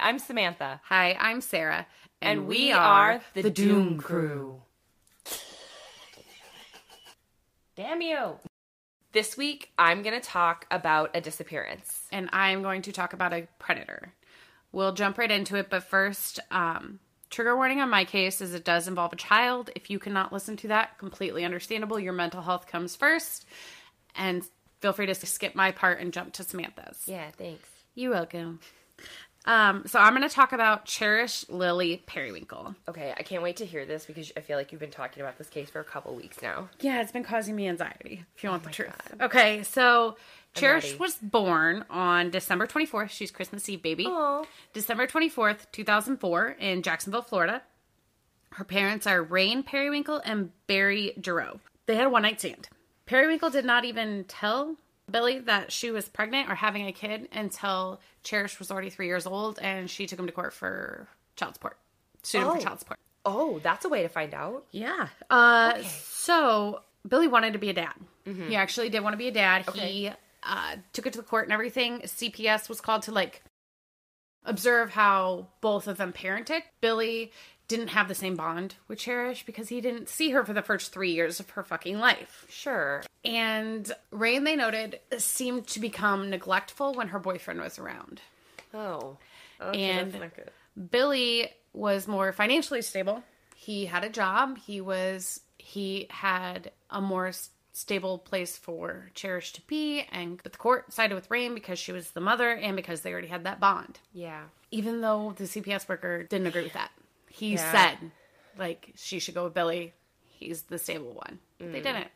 I'm Samantha. Hi, I'm Sarah, And, we, are the, Doom Crew. Damn you. This week, I'm going to talk about a disappearance. And I'm going to talk about a predator. We'll jump right into it, but first, um, trigger warning on my case is it does involve a child. If you cannot listen to that, completely understandable. Your mental health comes first. And feel free to skip my part and jump to Samantha's. Yeah, thanks. You're welcome. Um, so I'm going to talk about Cherish Lily Perrywinkle. Okay, I can't wait to hear this because I feel like you've been talking about this case for a couple weeks now. Yeah, it's been causing me anxiety, if you want the truth. Okay, so Cherish was born on December 24th. She's Christmas Eve baby. Aw. December 24th, 2004, in Jacksonville, Florida. Her parents are Rayne Perrywinkle and Barry Jarreau. They had a one night stand. Perrywinkle did not even tell Billy that she was pregnant or having a kid until Cherish was already three years old and she took him to court for child support. Sued him Oh. for child support. Oh, that's a way to find out. Yeah. Uh, So Billy wanted to be a dad. He actually did want to be a dad. He uh, took it to the court and everything. CPS was called to like observe how both of them parented. Billy didn't have the same bond with Cherish because he didn't see her for the first three years of her fucking life. Sure. And Rayne, they noted, seemed to become neglectful when her boyfriend was around. Oh. Okay, And- that's not good. Billy was more financially stable. He had a job. He was he had a more stable place for Cherish to be, and but the court sided with Rayne because she was the mother and because they already had that bond. Yeah. Even though the CPS worker didn't agree with that, he Yeah. said like she should go with Billy. He's the stable one. But They didn't.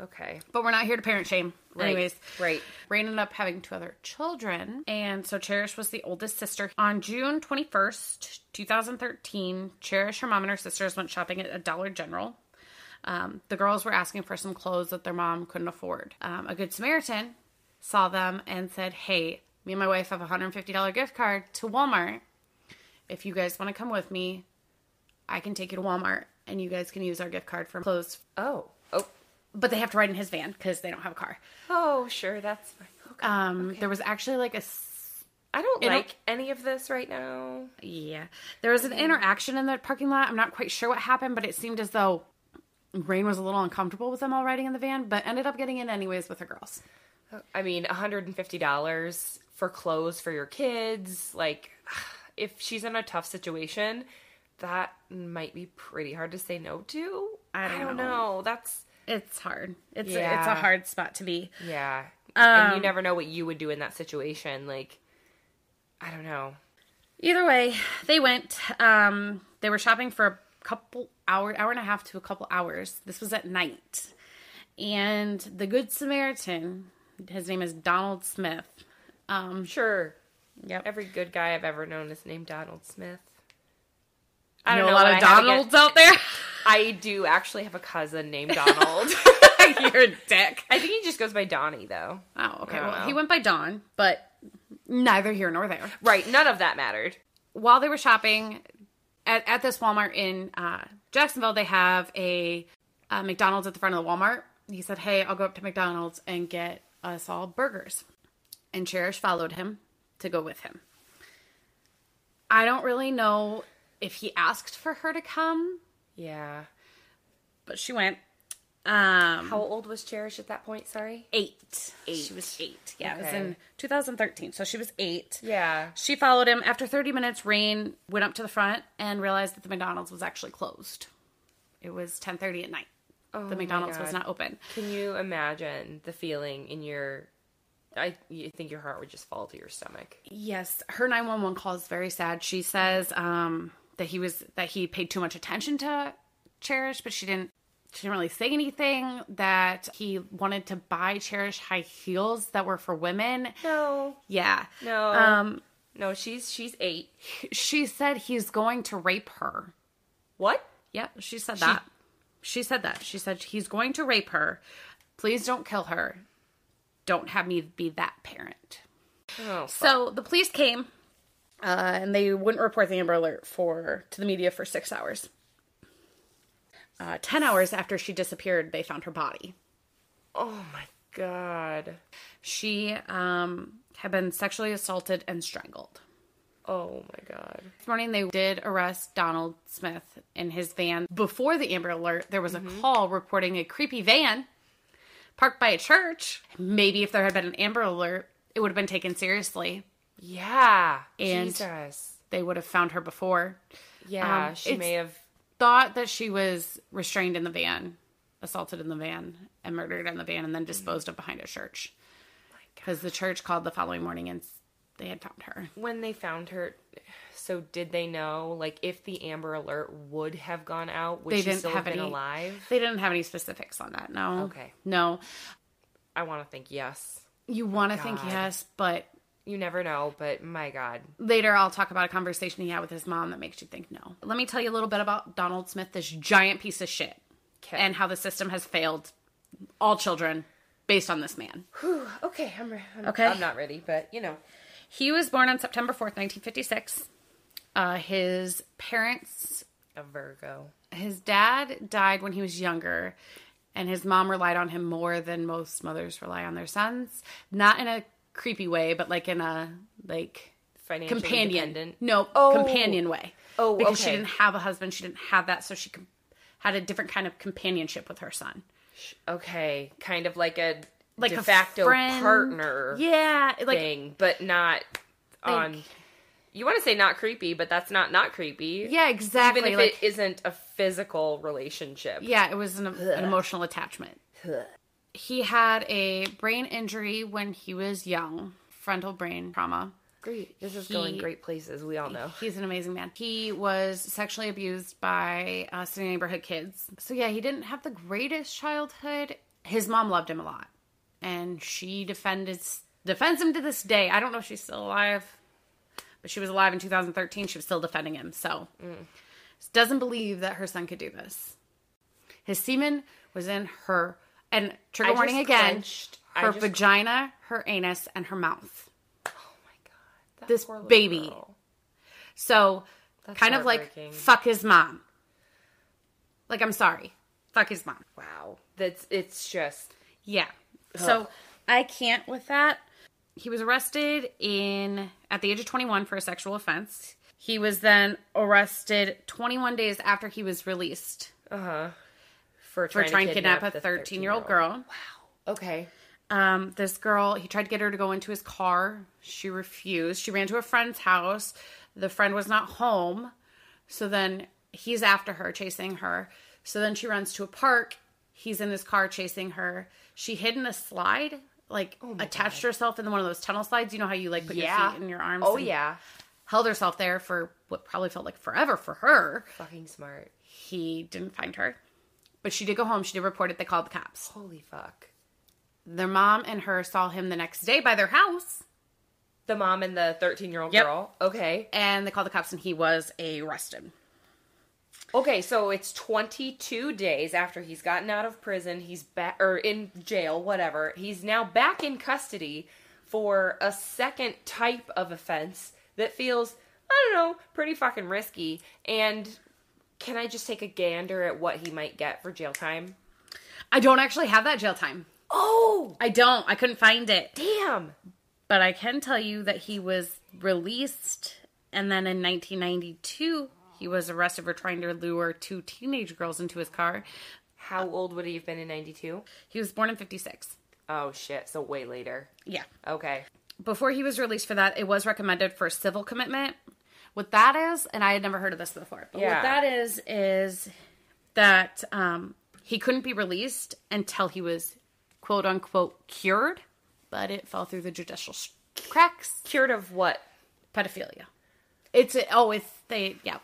Okay. But we're not here to parent shame. Right. Anyways, Right. Rayne ended up having two other children, and so Cherish was the oldest sister. On June 21st, 2013, Cherish, her mom, and her sisters went shopping at a Dollar General. Um, the girls were asking for some clothes that their mom couldn't afford. Um, a Good Samaritan saw them and said, Hey, me and my wife have a $150 gift card to Walmart. If you guys want to come with me, I can take you to Walmart and you guys can use our gift card for clothes. Oh. Oh. But they have to ride in his van because they don't have a car. Oh, sure. That's fine. Okay. Um, There was actually like a. I don't It'll- like any of this right now. yeah, there was an interaction in the parking lot. I'm not quite sure what happened, but it seemed as though Rayne was a little uncomfortable with them all riding in the van, but ended up getting in anyways with her girls. I mean, $150 for clothes for your kids. Like, if she's in a tough situation, that might be pretty hard to say no to. I don't know. know. That's, It's hard. It's it's a hard spot to be. yeah. and Um, you never know what you would do in that situation. Like, I don't know. Either way, they went. Um, they were shopping for a couple hour, hour and a half to a couple hours. This was at night, and the Good Samaritan, his name is Donald Smith. Um, Sure. yep. Every good guy I've ever known is named Donald Smith. I know don't a lot of Donalds against- out there. I do actually have a cousin named Donald. You're a dick. I think he just goes by Donnie, though. Oh, okay. Well, know. he went by Don, but neither here nor there. Right. None of that mattered. While they were shopping at, at this Walmart in uh, Jacksonville, they have a, uh McDonald's at the front of the Walmart. He said, Hey, I'll go up to McDonald's and get us all burgers. And Cherish followed him to go with him. I don't really know if he asked for her to come, Yeah. but she went. Um, How old was Cherish at that point? Sorry. eight. Eight. She was eight. Yeah, it was in 2013. So she was eight. Yeah. She followed him. After 30 minutes, Rayne went up to the front and realized that the McDonald's was actually closed. It was 10:30 at night. Oh the McDonald's was not open. Can you imagine the feeling in your? I you think your heart would just fall to your stomach. Yes, her 911 call is very sad. She says um, that he was that he paid too much attention to Cherish, but she didn't. She didn't really say anything. That he wanted to buy Cherish high heels that were for women. No. Yeah. No. Um, No. She's she's eight. she said he's going to rape her. What? Yeah, she said that. She said that. She said he's going to rape her. Please don't kill her. Don't have me be that parent. Oh. So the police came, uh, and they wouldn't report the Amber Alert for to the media for six hours. Uh, Ten hours after she disappeared, they found her body. oh my god. She um, had been sexually assaulted and strangled. Oh my god. This morning they did arrest Donald Smith in his van. Before the Amber Alert, there was a call reporting a creepy van parked by a church. Maybe if there had been an Amber Alert, it would have been taken seriously. Yeah. And- Jesus. They would have found her before. Yeah, Um, she may have. Thought that she was restrained in the van, assaulted in the van, and murdered in the van, and then disposed of behind a church. Because the church called the following morning and they had found her. When they found her, so did they know, like, if the Amber Alert would have gone out, would They she didn't still have have been any- alive? They didn't have any specifics on that. No. Okay. No. I want to think yes. You want to think yes, but You never know, but my God. later I'll talk about a conversation he had with his mom that makes you think no. Let me tell you a little bit about Donald Smith, this giant piece of shit, 'Kay. and how the system has failed all children based on this man. Whew, okay, I'm, re- I'm Okay. I'm not ready, but you know. He was born on September 4th, 1956. Uh, his parents, A Virgo. his dad died when he was younger, and his mom relied on him more than most mothers rely on their sons. Not in a creepy way, but like in a like Financially companion. No, Oh. companion way. Oh, because she didn't have a husband, she didn't have that, so she had a different kind of companionship with her son. Okay, kind of like a Like de facto friend. partner Yeah, like thing, but not on. You want to say not creepy, but that's not not creepy. yeah, exactly. even if like it isn't a physical relationship. yeah, it was an, an emotional attachment. He had a brain injury when he was young, frontal brain trauma. Great. This is going great places. We all know. He's an amazing man. He was sexually abused by uh, city neighborhood kids. So yeah, he didn't have the greatest childhood. His mom loved him a lot, and she defended defends him to this day. I don't know if she's still alive, but she was alive in 2013. She was still defending him. So doesn't believe that her son could do this. His semen was in her, and trigger I warning just again: clenched- I her just- vagina, her anus, and her mouth. Oh my god. That This poor little baby. girl. So That's kind of like heartbreaking. fuck his mom. Like I'm sorry, fuck his mom. Wow. That's it's just Yeah. So I can't with that. He was arrested in at the age of 21 for a sexual offense. He was then arrested 21 days after he was released for for trying, trying to kidnap a 13 year old 13-year-old. Okay. Um, this girl, he tried to get her to go into his car. She refused. She ran to a friend's house. The friend was not home. So then he's after her, chasing her. So then she runs to a park. He's in his car chasing her. She hid in a slide, like attached herself in one of those tunnel slides. You know how you like put Yeah. your feet in your arms? Oh and yeah. Held herself there for what probably felt like forever for her. Fucking smart. He didn't find her. But she did go home. She did report it. They called the cops. Holy fuck. Their mom and her saw him the next day by their house. The mom and the 13 year old Yep. girl. Okay. and they called the cops and he was arrested. Okay, so it's 22 days after he's gotten out of prison. He's back, or in jail, whatever. He's now back in custody for a second type of offense that feels, I don't know, pretty fucking risky. And can I just take a gander at what he might get for jail time? I don't actually have that jail time. Oh, I don't. I couldn't find it. damn. But I can tell you that he was released and then in 1992 he was arrested for trying to lure two teenage girls into his car. How old would he have been in 92? He was born in 56. Oh, shit. So way later. Yeah. Okay. Before he was released for that, it was recommended for civil commitment. What that is, and I had never heard of this before, but Yeah. what that is is that um, he couldn't be released until he was quote unquote cured, but it fell through the judicial s- cracks. Cured of what? Pedophilia. It's oh, it's they yeah.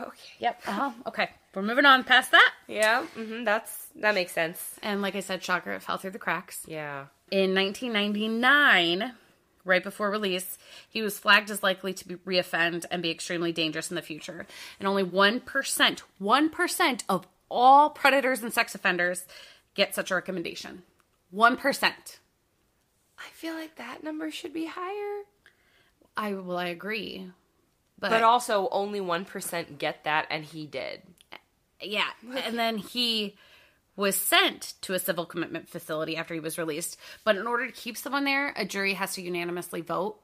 Okay. Yep. Uh huh. Okay, we're moving on past that. Yeah, Mm-hmm, that's that makes sense. And like I said, shocker, it fell through the cracks. Yeah. In 1999, right before release, he was flagged as likely to be reoffend and be extremely dangerous in the future. And only 1%, 1% of all predators and sex offenders get such a recommendation. 1%. I feel like that number should be higher. I well, I agree. But, But also only 1% get that and he did. yeah, and then he was sent to a civil commitment facility after he was released. But in order to keep someone there, a jury has to unanimously vote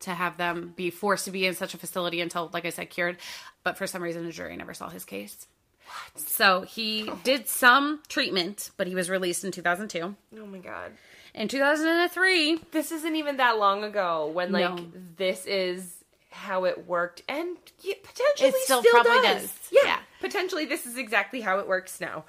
to have them be forced to be in such a facility until, like I said, cured. But for some reason, the jury never saw his case. What? So he did some treatment, but he was released in 2002. Oh my god. In 2003, This isn't even that long ago when like No. this is how it worked and potentially It still still, probably does. does. Yeah. Yeah. Potentially this is exactly how it works now.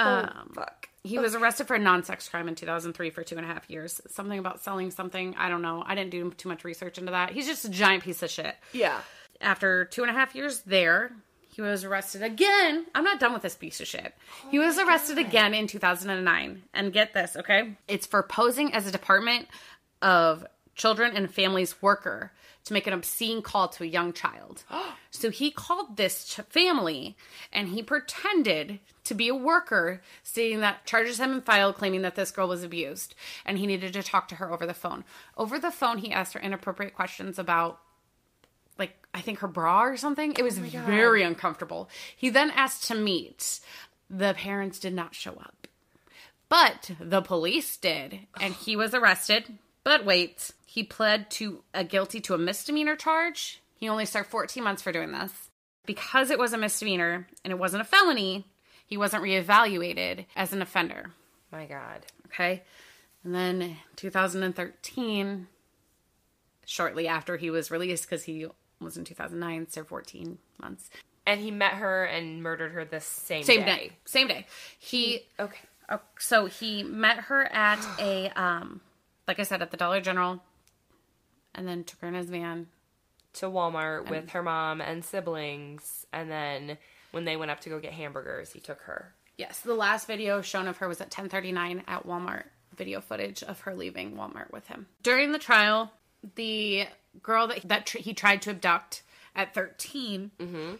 Um, oh fuck. he was arrested for a non-sex crime in 2003 for two and a half years. Something about selling something. I don't know. I didn't do too much research into that. He's just a giant piece of shit. Yeah. After two and a half years there, he was arrested again. I'm not done with this piece of shit. he was arrested again in 2009. And get this, okay? It's for posing as a Department of Children and Families worker to make an obscene call to a young child. so he called this ch- family and he pretended to be a worker, stating that charges had been filed claiming that this girl was abused and he needed to talk to her over the phone. Over the phone, he asked her inappropriate questions about like I think her bra or something. It was oh very uncomfortable. He then asked to meet. The parents did not show up. But the police did, and he was arrested. But wait, he pled to a guilty to a misdemeanor charge. He only served 14 months for doing this. Because it was a misdemeanor and it wasn't a felony, he wasn't reevaluated as an offender. My god. Okay. And then 2013, shortly after he was released, because he was in 2009, served 14 months. And he met her and murdered her the same, Same day. day. Same day. He, Okay. oh, so he met her at a, um, like I said, at the Dollar General, and then took her in his van. To Walmart with her mom and siblings, and then when they went up to go get hamburgers, he took her. Yes, the last video shown of her was at 10:39 at Walmart. Video footage of her leaving Walmart with him. During the trial, the girl that that tr- he tried to abduct at 13, mm-hmm.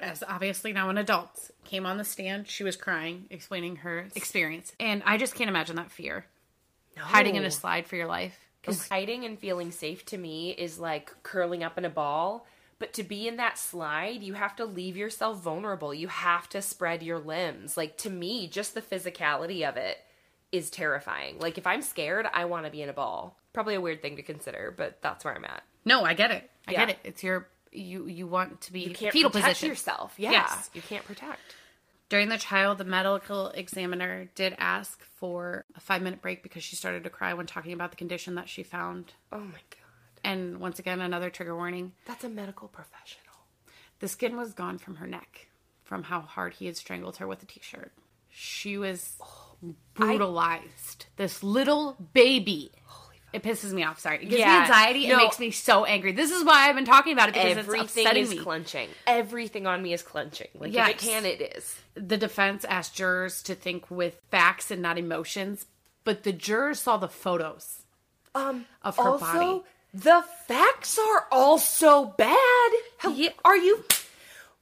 as obviously now an adult, came on the stand. She was crying, explaining her experience, and I just can't imagine that fear, hiding in a slide for your life. Because hiding and feeling safe to me is like curling up in a ball. But to be in that slide, you have to leave yourself vulnerable. You have to spread your limbs. Like to me, just the physicality of it is terrifying. Like if I'm scared, I want to be in a ball. Probably a weird thing to consider, but that's where I'm at. No, I get it. I Yeah. get it. It's your you you want to be You can't fetal protect position yourself. Yeah, Yes. you can't protect. During the trial, the medical examiner did ask for a five minute break because she started to cry when talking about the condition that she found. Oh my god, And once again, another trigger warning that's a medical professional. the skin was gone from her neck from how hard he had strangled her with a t shirt. She was oh, brutalized. this little baby. It pisses me off. Sorry. It gives Yeah, me anxiety. no. It makes me so angry. This is why I've been talking about it because Everything is me. clenching. Everything on me is clenching. Like if it can, it is. the defense asked jurors to think with facts and not emotions, but the jurors saw the photos. Um, Of her also, body. the facts are all so bad. How, Yeah. Are you?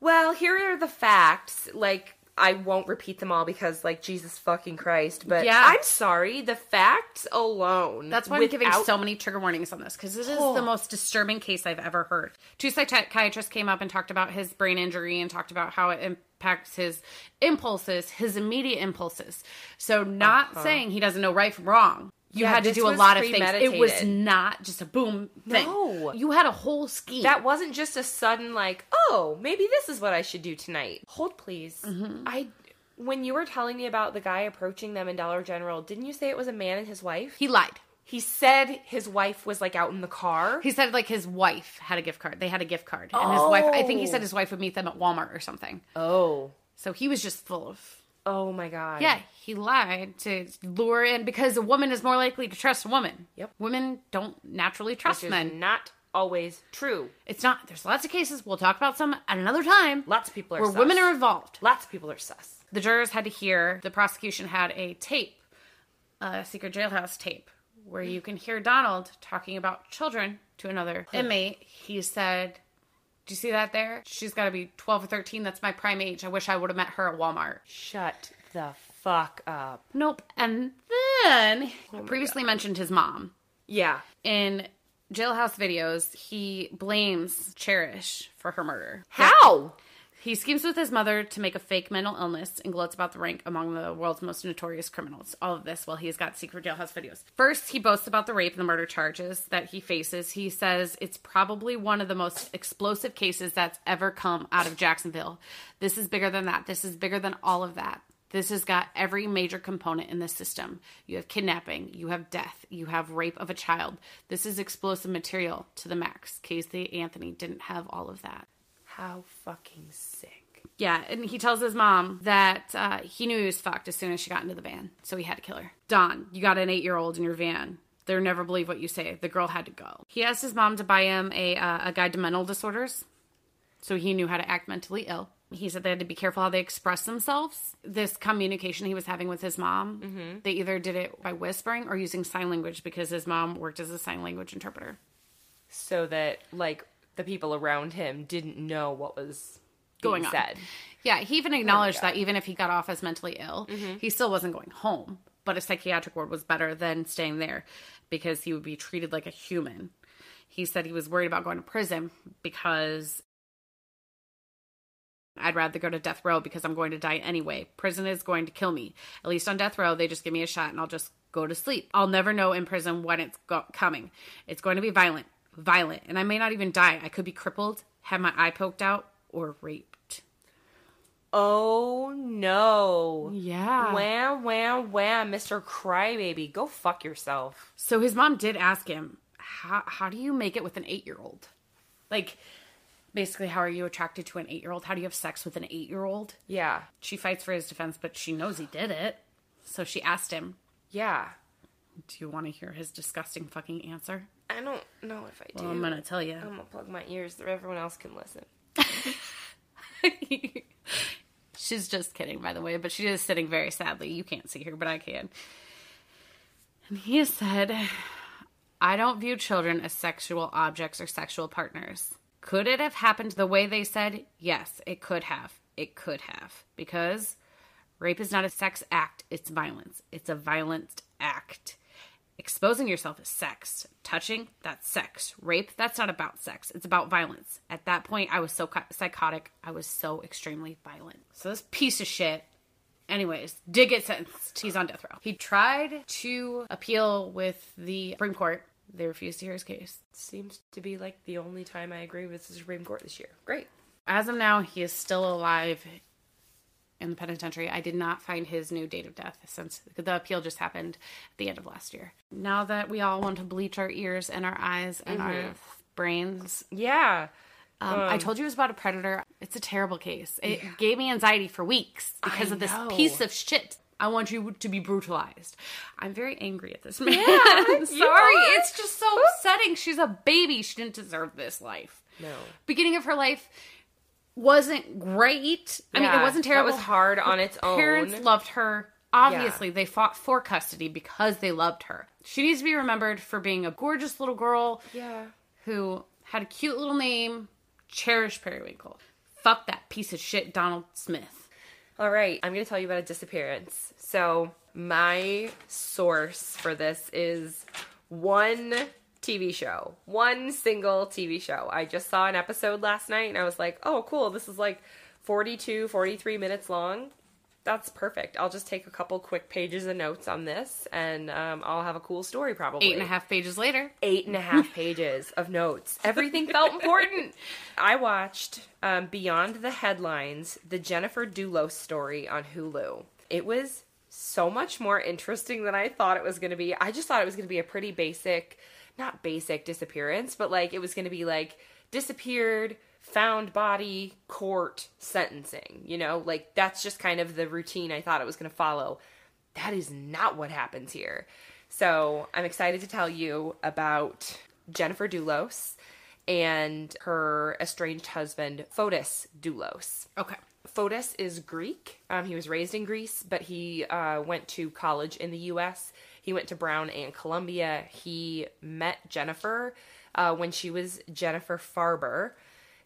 Well, here are the facts. Like, I won't repeat them all because, like, Jesus fucking Christ. But Yeah. I'm sorry. The facts alone. That's why I'm giving so many trigger warnings on this because this is Oh. the most disturbing case I've ever heard. Two psychiatrists came up and talked about his brain injury and talked about how it impacts his impulses, his immediate impulses. So, not uh-huh. saying he doesn't know right from wrong. You. Yeah, had to do a lot of things. It was not just a boom thing. No. You had a whole scheme. That wasn't just a sudden like, oh, maybe this is what I should do tonight. Hold please. Mm-hmm. I when you were telling me about the guy approaching them in Dollar General, didn't you say it was a man and his wife? he lied. He said his wife was like out in the car. He said like his wife had a gift card. They had a gift card, and his wife. I think he Oh. said his wife would meet them at Walmart or something. Oh. So he was just full of. Oh my god. Yeah, he lied to lure in because a woman is more likely to trust a woman. Yep. Women don't naturally trust Which men. not always true. It's not. There's lots of cases. We'll talk about some at another time. Lots of people are where sus. women are involved. Lots of people are sus. The jurors had to hear. The prosecution had a tape, a secret jailhouse tape, where you can hear Donald talking about children to another inmate. He said, "Do you see that there? She's got to be 12 or 13. That's my prime age. I wish I would have met her at Walmart." Shut the fuck up. Nope. And then I oh previously mentioned his mom. Yeah. In jailhouse videos, he blames Cherish for her murder. How? He schemes with his mother to make a fake mental illness and gloats about the rank among the world's most notorious criminals. All of this while he's got secret jailhouse videos. First, he boasts about the rape and the murder charges that he faces. He says it's probably one of the most explosive cases that's ever come out of Jacksonville. This is bigger than that. This is bigger than all of that. This has got every major component in the system. You have kidnapping, you have death, you have rape of a child. This is explosive material to the max. Casey Anthony didn't have all of that. How fucking sick. Yeah, and he tells his mom that uh, he knew he was fucked as soon as she got into the van, so he had to kill her. Don, you got an eight year old in your van. They'll never believe what you say. The girl had to go. He asked his mom to buy him a, uh, a guide to mental disorders, so he knew how to act mentally ill. He said they had to be careful how they express themselves. This communication he was having with his mom, they either did it by whispering or using sign language because his mom worked as a sign language interpreter. So that like the people around him didn't know what was Going on. said. Yeah, he even acknowledged that even if he got off as mentally ill, mm-hmm. he still wasn't going home. But a psychiatric ward was better than staying there because he would be treated like a human. He said he was worried about going to prison because I'd rather go to death row because I'm going to die anyway. Prison is going to kill me. At least on death row, they just give me a shot and I'll just go to sleep. I'll never know in prison when it's go- coming. It's going to be violent, violent, and I may not even die. I could be crippled, have my eye poked out, or raped. Oh no. Yeah. Wham, wham, wham, Mr. Crybaby. Go fuck yourself. So his mom did ask him, "How how do you make it with an eight year old? Like, basically, how are you attracted to an eight year old? How do you have sex with an eight year old?" Yeah. She fights for his defense, but she knows he did it. So she asked him, Yeah. "Do you want to hear his disgusting fucking answer?" I don't know if I do. Well, I'm gonna tell you. I'm gonna plug my ears so everyone else can listen. She's just kidding, by the way, but she is sitting very sadly. You can't see her, but I can. And he said, I don't view children as sexual objects or sexual partners. Could it have happened the way they said? Yes, it could have. It could have. Because rape is not a sex act, it's violence. It's a violent act. Exposing yourself is sex. Touching, that's sex. Rape, that's not about sex. It's about violence. At that point, I was so psychotic. I was so extremely violent. So this piece of shit, anyways, did get sentenced. He's on death row. He tried to appeal with the Supreme Court. They refused to hear his case. Seems to be like the only time I agree with the Supreme Court this year. Great. As of now, he is still alive in the penitentiary. I did not find his new date of death since the appeal just happened at the end of last year. Now that we all want to bleach our ears and our eyes and our brains, Yeah. um, I told you it was about a predator. It's a terrible case. It gave me anxiety for weeks because I of this know. piece of shit. I want you to be brutalized. I'm very angry at this man. you Sorry. It's just so upsetting. She's a baby. She didn't deserve this life. No. Beginning of her life wasn't great. I mean, it wasn't terrible. That was hard on its own. Parents loved her. Obviously, they fought for custody because they loved her. She needs to be remembered for being a gorgeous little girl yeah. who had a cute little name, cherished Perrywinkle. Fuck that piece of shit, Donald Smith. All right, I'm going to tell you about a disappearance. So, my source for this is one TV show, one single TV show. I just saw an episode last night and I was like, oh, cool. This is like 42, 43 minutes long. That's perfect. I'll just take a couple quick pages of notes on this and um, I'll have a cool story probably. Eight and a half pages later. eight and a half pages of notes. Everything felt important. I watched um, Beyond the Headlines, the Jennifer Dulos story on Hulu. It was so much more interesting than I thought it was going to be. I just thought it was going to be a pretty basic, not basic disappearance, but like it was going to be like disappeared, found body, court, sentencing. You know, like that's just kind of the routine I thought it was going to follow. That is not what happens here. So I'm excited to tell you about Jennifer Dulos and her estranged husband, Fotis Dulos. Okay. Fotis is Greek. Um, he was raised in Greece, but he uh, went to college in the U.S. He went to Brown and Columbia. He met Jennifer uh, when she was Jennifer Farber,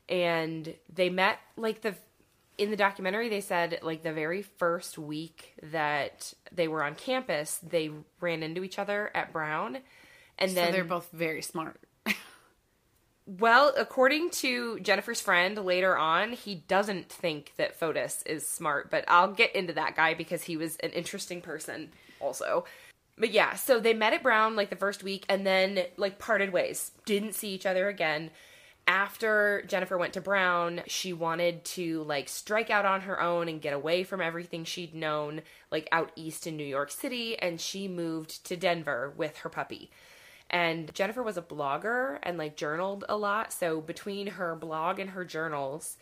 and they met like the in the documentary. They said like the very first week that they were on campus, they ran into each other at Brown, and So then they're both very smart. Well, according to Jennifer's friend later on, he doesn't think that Fotis is smart, but I'll get into that guy because he was an interesting person also. But yeah, so they met at Brown like the first week and then like parted ways. Didn't see each other again. After Jennifer went to Brown, she wanted to like strike out on her own and get away from everything she'd known like out east in New York City and she moved to Denver with her puppy. And Jennifer was a blogger and like journaled a lot. So between her blog and her journals,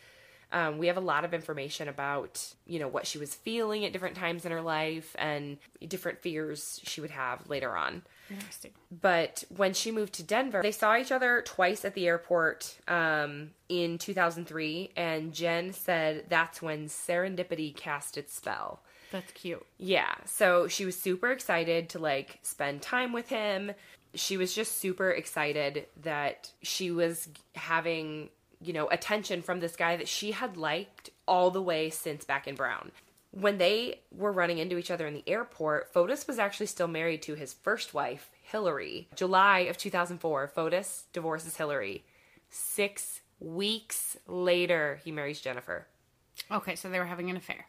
um, we have a lot of information about you know what she was feeling at different times in her life and different fears she would have later on. Interesting. But when she moved to Denver, they saw each other twice at the airport um, in 2003, and Jen said that's when serendipity cast its spell. That's cute. Yeah. So she was super excited to like spend time with him. She was just super excited that she was having, you know, attention from this guy that she had liked all the way since back in Brown. When they were running into each other in the airport, Fotis was actually still married to his first wife, Hillary. July of 2004, Fotis divorces Hillary. Six weeks later, he marries Jennifer. Okay, so they were having an affair.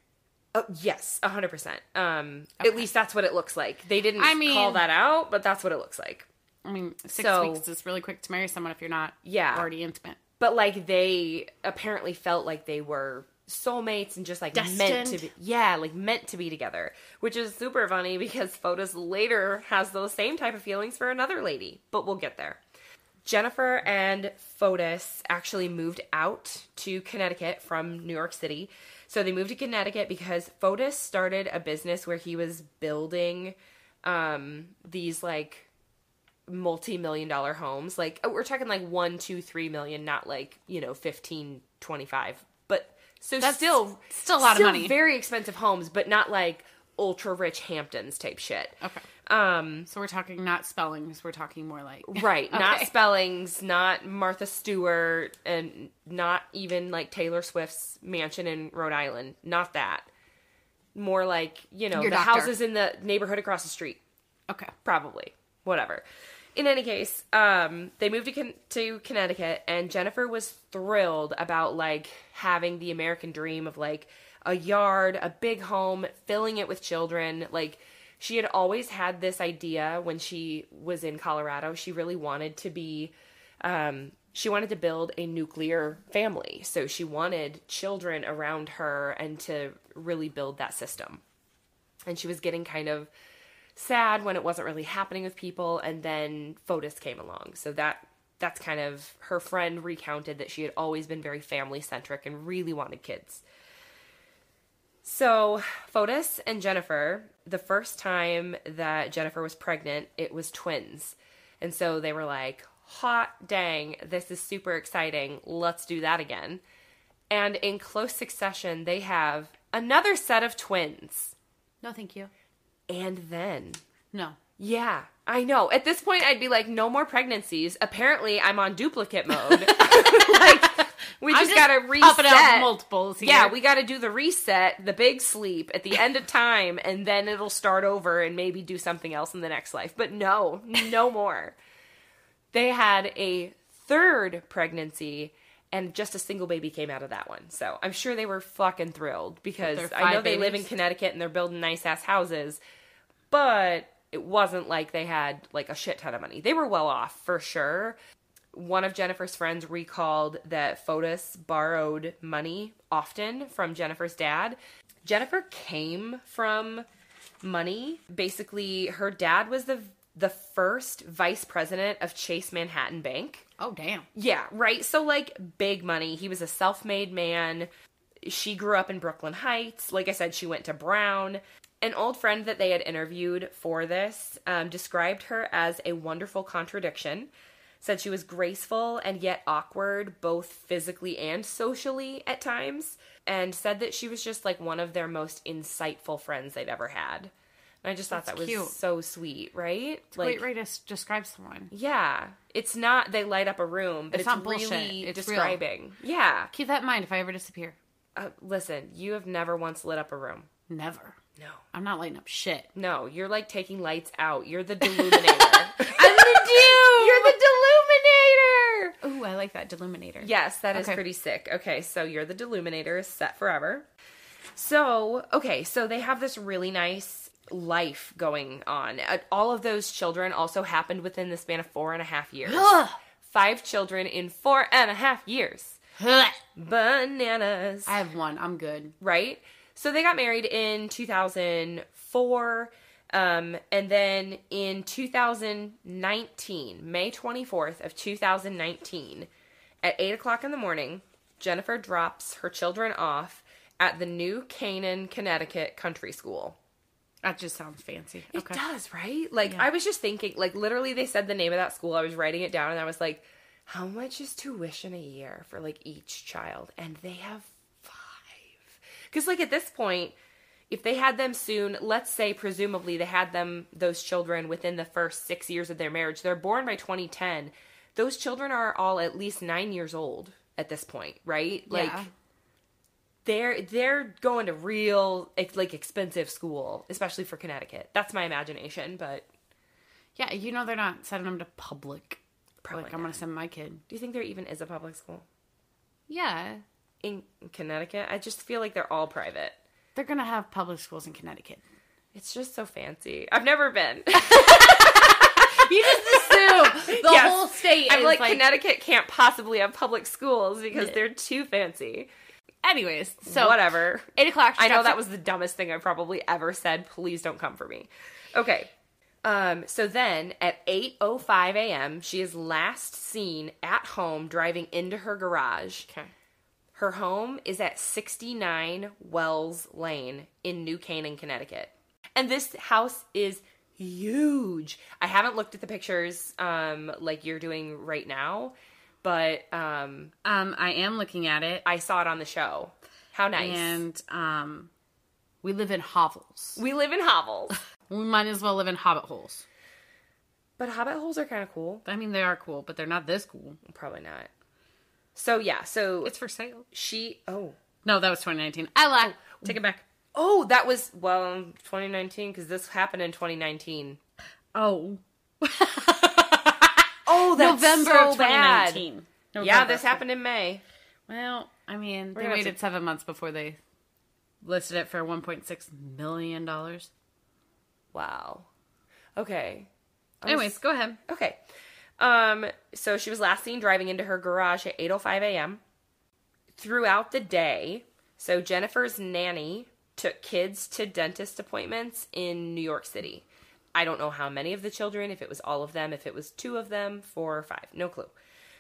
Oh, yes, 100%. Um, At least that's what it looks like. They didn't I mean- call that out, but that's what it looks like. I mean, six So- weeks is really quick to marry someone if you're not Yeah. already intimate. But like they apparently felt like they were soulmates and just like meant to Destined. be yeah, like meant to be together, which is super funny because Fotis later has those same type of feelings for another lady, but we'll get there. Jennifer and Fotis actually moved out to Connecticut from New York City. So they moved to Connecticut because Fotis started a business where he was building um, these like multi-million dollar homes. Like oh, we're talking like one, two, three million, not like, you know, 15, 25. But so That's still still a lot of money. Very expensive homes, but not like ultra rich Hamptons type shit. Okay. Um So we're talking not spellings, we're talking more like Right, not spellings, not Martha Stewart, and not even like Taylor Swift's mansion in Rhode Island. Not that. More like, you know, Your the doctor. houses in the neighborhood across the street. Okay. Probably. Whatever. In any case, um, they moved to, Con- to Connecticut, and Jennifer was thrilled about like having the American dream of like a yard, a big home, filling it with children. Like she had always had this idea when she was in Colorado. She really wanted to be um, she wanted to build a nuclear family. So she wanted children around her and to really build that system. And she was getting kind of sad when it wasn't really happening with people and then Fotis came along. So that that's kind of her friend recounted that she had always been very family centric and really wanted kids. So, Fotis and Jennifer, the first time that Jennifer was pregnant, it was twins. And so they were like, hot dang, this is super exciting. Let's do that again. And in close succession, they have another set of twins. No, thank you. And then, No. yeah, I know. At this point, I'd be like, no more pregnancies. Apparently, I'm on duplicate mode. like, we I'm just, gotta Up reset. multiples here. Yeah, we got to do the reset, the big sleep at the end of time, and then it'll start over and maybe do something else in the next life. But no, no more. They had a third pregnancy, and just a single baby came out of that one. So I'm sure they were fucking thrilled because I know five they live in? Connecticut and they're building nice ass houses, but it wasn't like they had like a shit ton of money. They were well off for sure one of Jennifer's friends recalled that Fotis borrowed money often from Jennifer's dad. Jennifer came from money. Basically, her dad was the the first vice president of Chase Manhattan Bank. Oh, damn. Yeah, right. So like big money. He was a self-made man. She grew up in Brooklyn Heights. Like I said, she went to Brown. An old friend that they had interviewed for this um, described her as a wonderful contradiction. Said she was graceful and yet awkward, both physically and socially at times, and said that she was just like one of their most insightful friends they'd ever had. And I just thought That's that was cute. so sweet, right? Great way to describe someone. Yeah, it's not they light up a room, but It's it's, not bullshit. really It's real. describing. Yeah. Keep that in mind if I ever disappear. Uh, listen, you have never once lit up a room. Never. No. I'm not lighting up shit. No, you're like taking lights out. You're the deluminator. I'm gonna do? You're the Deluminator. Ooh, I like that Deluminator. Yes, that is Okay. pretty sick. Okay, so you're the Deluminator is set forever. So, okay, so they have this really nice life going on. Uh, all of those children also happened within the span of four and a half years. Five children in four and a half years. Bananas. I have one. I'm good. right? So they got married in 2004. Um, and then in 2019, May 24th of 2019, at 8 o'clock in the morning, Jennifer drops her children off at the New Canaan, Connecticut Country School. That just sounds fancy. It does, right? Like, I was just thinking, like, literally, they said the name of that school. I was writing it down, and I was like, how much is tuition a year for, like, each child? And they have. Because, like, at this point, if they had them soon, let's say, presumably, they had them, those children, within the first six years of their marriage, they're born by 2010. Those children are all at least nine years old at this point, right? Like, Yeah. they're they're going to real like expensive school, especially for Connecticut. That's my imagination, but Yeah, you know they're not sending them to public. Probably like I'm gonna send my kid. do you think there even is a public school Yeah, in Connecticut? I just feel like they're all private. they're gonna have public schools in Connecticut. It's just so fancy. I've never been. You just assume the Yes. whole state I'm is like, like. Connecticut can't possibly have public schools because they're too fancy. Anyways, so Whatever. eight o'clock. I know that was the dumbest thing I probably ever said. Please don't come for me. Okay. Um, so then at 8:05 a.m., she is last seen at home driving into her garage. Okay. Her home is at 69 Welles Lane in New Canaan, Connecticut. And this house is huge. I haven't looked at the pictures um like you're doing right now, but um Um, I am looking at it, I saw it on the show. How nice. and um, we live in hovels. we live in hovels. We might as well live in hobbit holes. But hobbit holes are kind of cool. I mean, they are cool, but they're not this cool. Probably not. So yeah, so It's for sale. she oh No, that was 2019. I lied. Oh. Take it back. oh that was well 2019 because this happened in 2019. Oh, Oh, that's November so of bad. 2019. Yeah, November. this happened in May. Well, I mean, they gonna have waited seven months before they listed it for 1.6 million dollars. Wow. Okay. Anyways, go ahead. Okay. Um, so she was last seen driving into her garage at 8:05 a.m. Throughout the day, so Jennifer's nanny took kids to dentist appointments in New York City. I don't know how many of the children, if it was all of them, if it was two of them, four or five, no clue.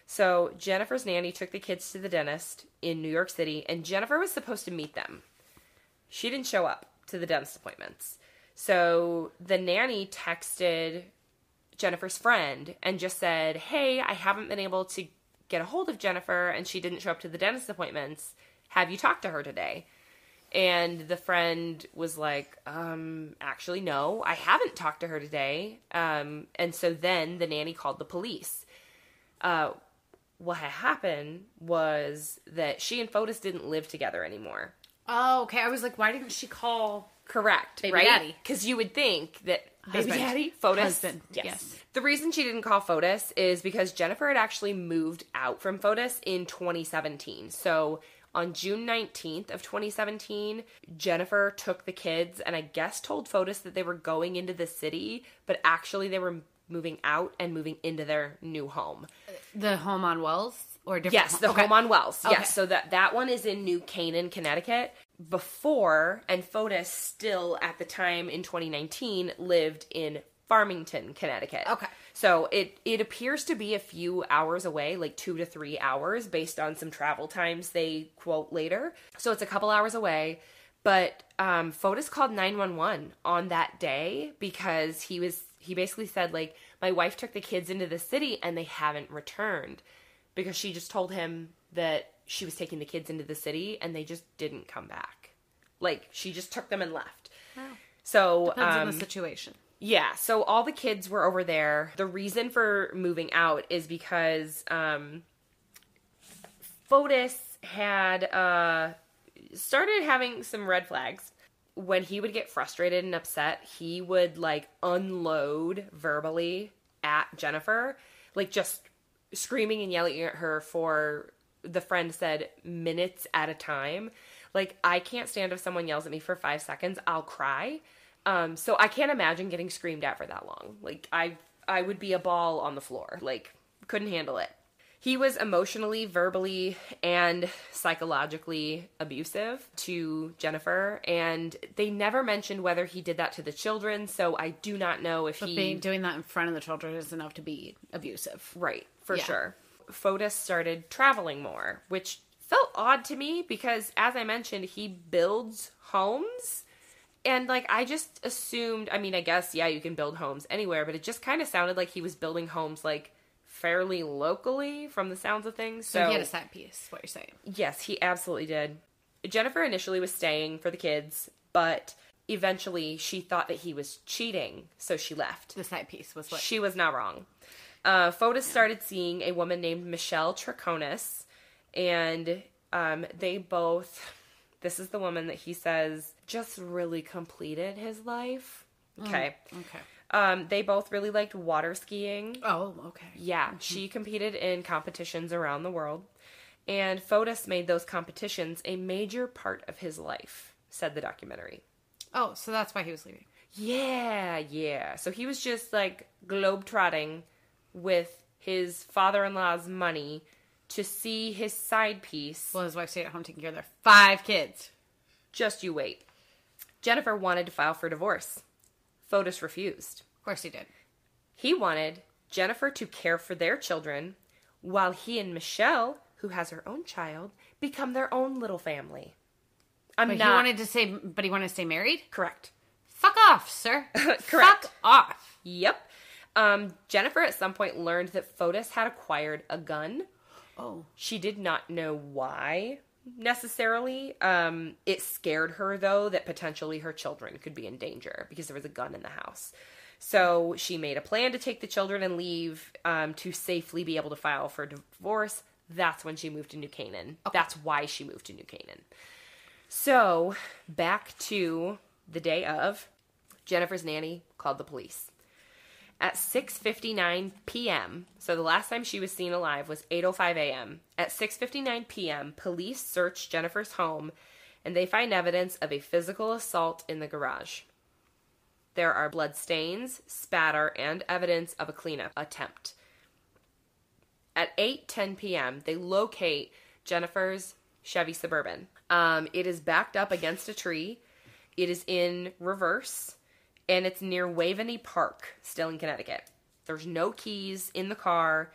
So Jennifer's nanny took the kids to the dentist in New York City, and Jennifer was supposed to meet them. She didn't show up to the dentist appointments. So the nanny texted Jennifer's friend and just said, Hey, I haven't been able to get a hold of Jennifer and she didn't show up to the dentist appointments. Have you talked to her today? And the friend was like, um, actually, no, I haven't talked to her today. Um, and so then the nanny called the police. Uh, what had happened was that she and Fotis didn't live together anymore. Oh, okay. I was like, why didn't she call? Correct, Baby right? Because you would think that baby Husband. daddy, Fotis, Husband, yes. The reason she didn't call Fotis is because Jennifer had actually moved out from Fotis in 2017. So on June 19th of 2017, Jennifer took the kids and I guess told Fotis that they were going into the city, but actually they were moving out and moving into their new home. The home on Welles or different? Yes, the okay. home on Welles. Okay. Yes, so that that one is in New Canaan, Connecticut. Before and Fotis still at the time in 2019 lived in Farmington, Connecticut. Okay. So it it appears to be a few hours away, like 2 to 3 hours based on some travel times they quote later. So it's a couple hours away. But um, Fotis called 911 on that day because he was he basically said like my wife took the kids into the city and they haven't returned because she just told him that she was taking the kids into the city and they just didn't come back. Like she just took them and left. So Depends on um, the situation. yeah, so all the kids were over there. The reason for moving out is because um, Fotis had uh, started having some red flags. When he would get frustrated and upset, he would like unload verbally at Jennifer, like just screaming and yelling at her for the friend said minutes at a time. Like I can't stand if someone yells at me for 5 seconds, I'll cry. Um so I can't imagine getting screamed at for that long. Like I I would be a ball on the floor. Like couldn't handle it. He was emotionally, verbally, and psychologically abusive to Jennifer, and they never mentioned whether he did that to the children. So I do not know if But he being doing that in front of the children is enough to be abusive. Right, for Yeah. sure. Fotis started traveling more, which felt odd to me because, as I mentioned, he builds homes. And, like, I just assumed, I mean, I guess, yeah, you can build homes anywhere, but it just kind of sounded like he was building homes, like, fairly locally from the sounds of things. So, So, he had a side piece, what you're saying. yes, he absolutely did. Jennifer initially was staying for the kids, but eventually she thought that he was cheating, so she left. The side piece was what She was not wrong. Uh, Fotis started seeing a woman named Michelle Troconis, and um, they both. This is the woman that he says just really completed his life. Okay. Okay. Um, they both really liked water skiing. Oh, okay. Yeah, she competed in competitions around the world, and Fotis made those competitions a major part of his life, said the documentary. Oh, so that's why he was leaving. Yeah, yeah. So he was just like globetrotting with his father in law's money to see his side piece. Well, his wife stayed at home taking care of their five kids. Just you wait. Jennifer wanted to file for divorce. Fotis refused. Of course he did. He wanted Jennifer to care for their children while he and Michelle, who has her own child, become their own little family. I'm But not he wanted to say, but he wanted to stay married. correct. Fuck off, sir. Correct. Fuck off. Yep. Um, Jennifer at some point learned that Fotis had acquired a gun. Oh, She did not know why necessarily. Um, it scared her though that potentially her children could be in danger because there was a gun in the house. So she made a plan to take the children and leave um, to safely be able to file for divorce. That's when she moved to New Canaan. That's why she moved to New Canaan. So back to the day of, Jennifer's nanny called the police at 6:59 p.m. So the last time she was seen alive was 8:05 a.m. At 6:59 p.m., police search Jennifer's home and they find evidence of a physical assault in the garage. There are blood stains, spatter, and evidence of a cleanup attempt. At 8:10 p.m., they locate Jennifer's Chevy Suburban. Um, it is backed up against a tree. It is in reverse, and it's near Waveney Park, still in Connecticut. There's no keys in the car,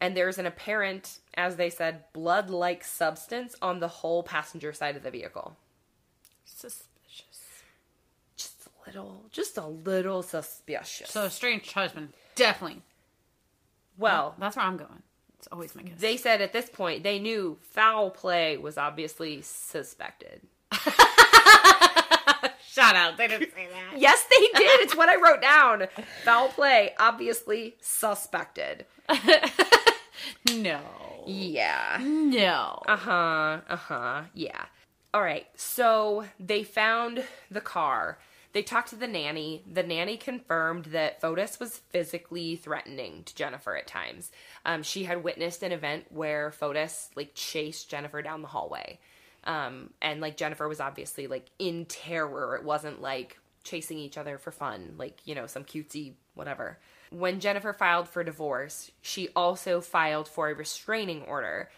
and there's an apparent, as they said, blood-like substance on the whole passenger side of the vehicle. suspicious. Just a little, just a little suspicious. So strange husband, definitely. well, That's where I'm going. It's always my guess. they said at this point they knew foul play was obviously suspected. Shut out. They didn't say that. Yes, they did. It's what I wrote down. Foul play, obviously suspected. no. Yeah. No. Uh huh. Uh huh. Yeah. All right. So they found the car. They talked to the nanny. The nanny confirmed that Fotis was physically threatening to Jennifer at times. Um, she had witnessed an event where Fotis like chased Jennifer down the hallway. Um, and like Jennifer was obviously like in terror. It wasn't like chasing each other for fun, like, you know, some cutesy whatever. When Jennifer filed for divorce, she also filed for a restraining order.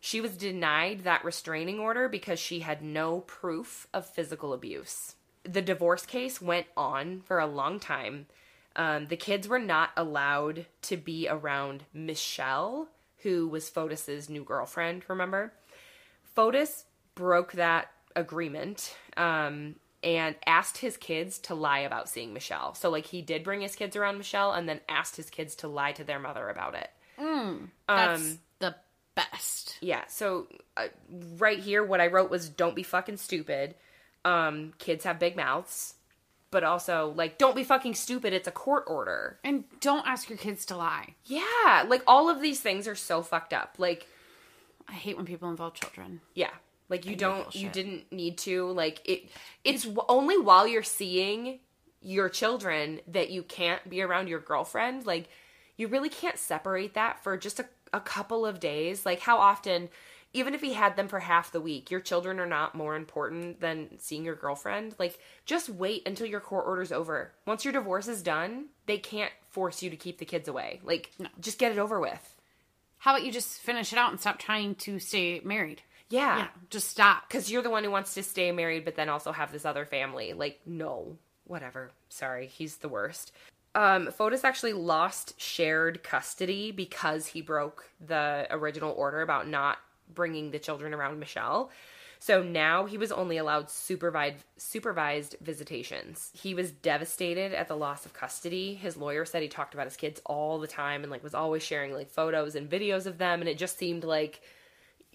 She was denied that restraining order because she had no proof of physical abuse. The divorce case went on for a long time. Um, the kids were not allowed to be around Michelle, who was Fotis's new girlfriend, remember? Fotis broke that agreement um, and asked his kids to lie about seeing Michelle. So, like, he did bring his kids around Michelle and then asked his kids to lie to their mother about it. That's Um, the best. Yeah, so uh, right here, what I wrote was don't be fucking stupid. Um, kids have big mouths. But also, like, don't be fucking stupid. It's a court order. And don't ask your kids to lie. Yeah, like, all of these things are so fucked up. Like, I hate when people involve children. Yeah. Like you don't you didn't need to like it it's w- only while you're seeing your children that you can't be around your girlfriend like you really can't separate that for just a, a couple of days. Like, how often, even if he had them for half the week, your children are not more important than seeing your girlfriend. Like, just wait until your court order's over. Once your divorce is done, they can't force you to keep the kids away. Like, just get it over with. How about you just finish it out and stop trying to stay married? Yeah. Yeah, just stop. Because you're the one who wants to stay married, but then also have this other family. Like, no. Whatever. Sorry. He's the worst. Um, Fotis actually lost shared custody because he broke the original order about not bringing the children around Michelle. So now he was only allowed supervised supervised visitations. He was devastated at the loss of custody. His lawyer said he talked about his kids all the time and like was always sharing like photos and videos of them and it just seemed like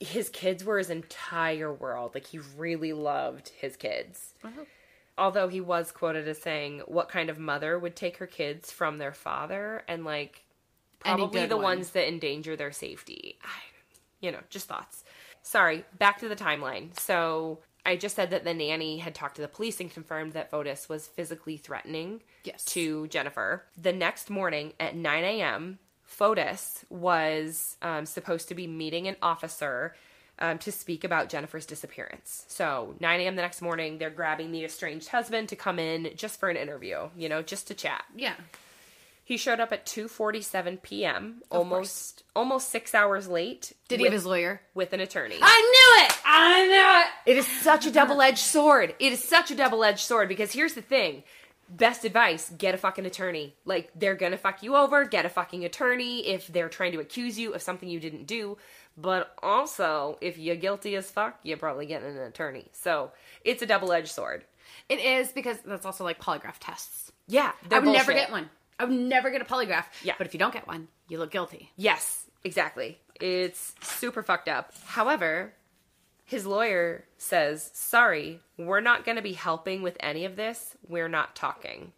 his kids were his entire world. Like he really loved his kids. Uh-huh. Although he was quoted as saying, "What kind of mother would take her kids from their father?" and like probably the one. ones that endanger their safety. I, you know, just thoughts. Sorry, back to the timeline. So I just said that the nanny had talked to the police and confirmed that Fotis was physically threatening Yes. to Jennifer. The next morning at 9 a.m., Fotis was um, supposed to be meeting an officer um, to speak about Jennifer's disappearance. So 9 a.m. the next morning, they're grabbing the estranged husband to come in just for an interview, you know, just to chat. Yeah. He showed up at 2:47 p.m., almost almost 6 hours late. Did he have his lawyer? with an attorney. I knew it. I knew it. It is such a double edged sword. It is such a double edged sword because here's the thing. Best advice get a fucking attorney. Like, they're gonna fuck you over. Get a fucking attorney if they're trying to accuse you of something you didn't do. But also, if you're guilty as fuck, you're probably getting an attorney. So, it's a double edged sword. It is because that's also like polygraph tests. Yeah. I would never get one. I would never get a polygraph. Yeah. But if you don't get one, you look guilty. Yes, exactly. It's super fucked up. However, his lawyer says, sorry, we're not going to be helping with any of this. We're not talking.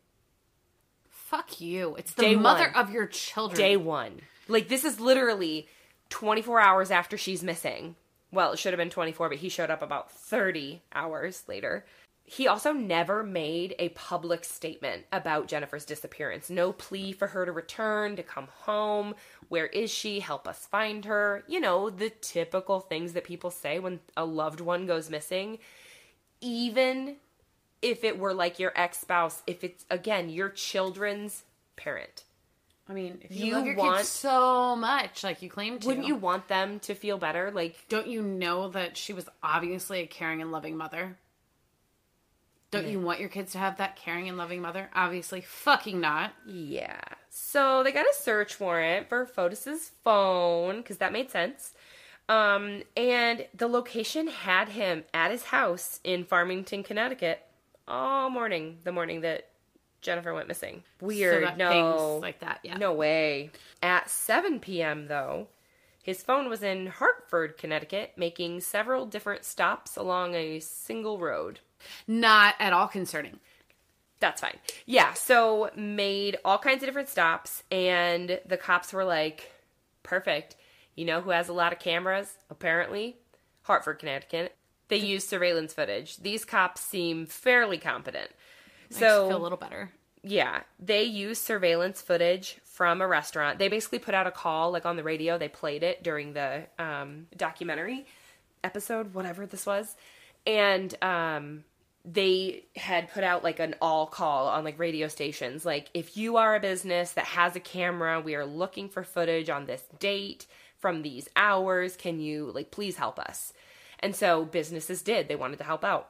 Fuck you. It's the Day mother one. of your children. Day one. Like, this is literally 24 hours after she's missing. Well, it should have been 24, but he showed up about 30 hours later. He also never made a public statement about Jennifer's disappearance. No plea for her to return, to come home. Where is she? Help us find her. You know, the typical things that people say when a loved one goes missing. Even if it were like your ex spouse, if it's, again, your children's parent. I mean, if you, You love your want- kids so much, like you claim to, Wouldn't you want them to feel better? Like, Don't you know that she was obviously a caring and loving mother? Don't you want your kids to have that caring and loving mother? Obviously, fucking not. yeah. So they got a search warrant for Fotis's phone because that made sense. Um, and the location had him at his house in Farmington, Connecticut, all morning. The morning that Jennifer went missing. Weird. So no, like that. Yeah. no way. At 7 p.m., though, his phone was in Hartford, Connecticut, making several different stops along a single road. Not at all concerning. That's fine. Yeah, so made all kinds of different stops, and the cops were like, perfect. You know who has a lot of cameras? Apparently, Hartford, Connecticut. They use surveillance footage. These cops seem fairly competent. So, feel a little better. yeah, they use surveillance footage from a restaurant. They basically put out a call, like on the radio. They played it during the um, documentary episode, whatever this was, and um, they had put out like an all call on like radio stations. Like, if you are a business that has a camera, we are looking for footage on this date from these hours. Can you like please help us? And so businesses did. They wanted to help out.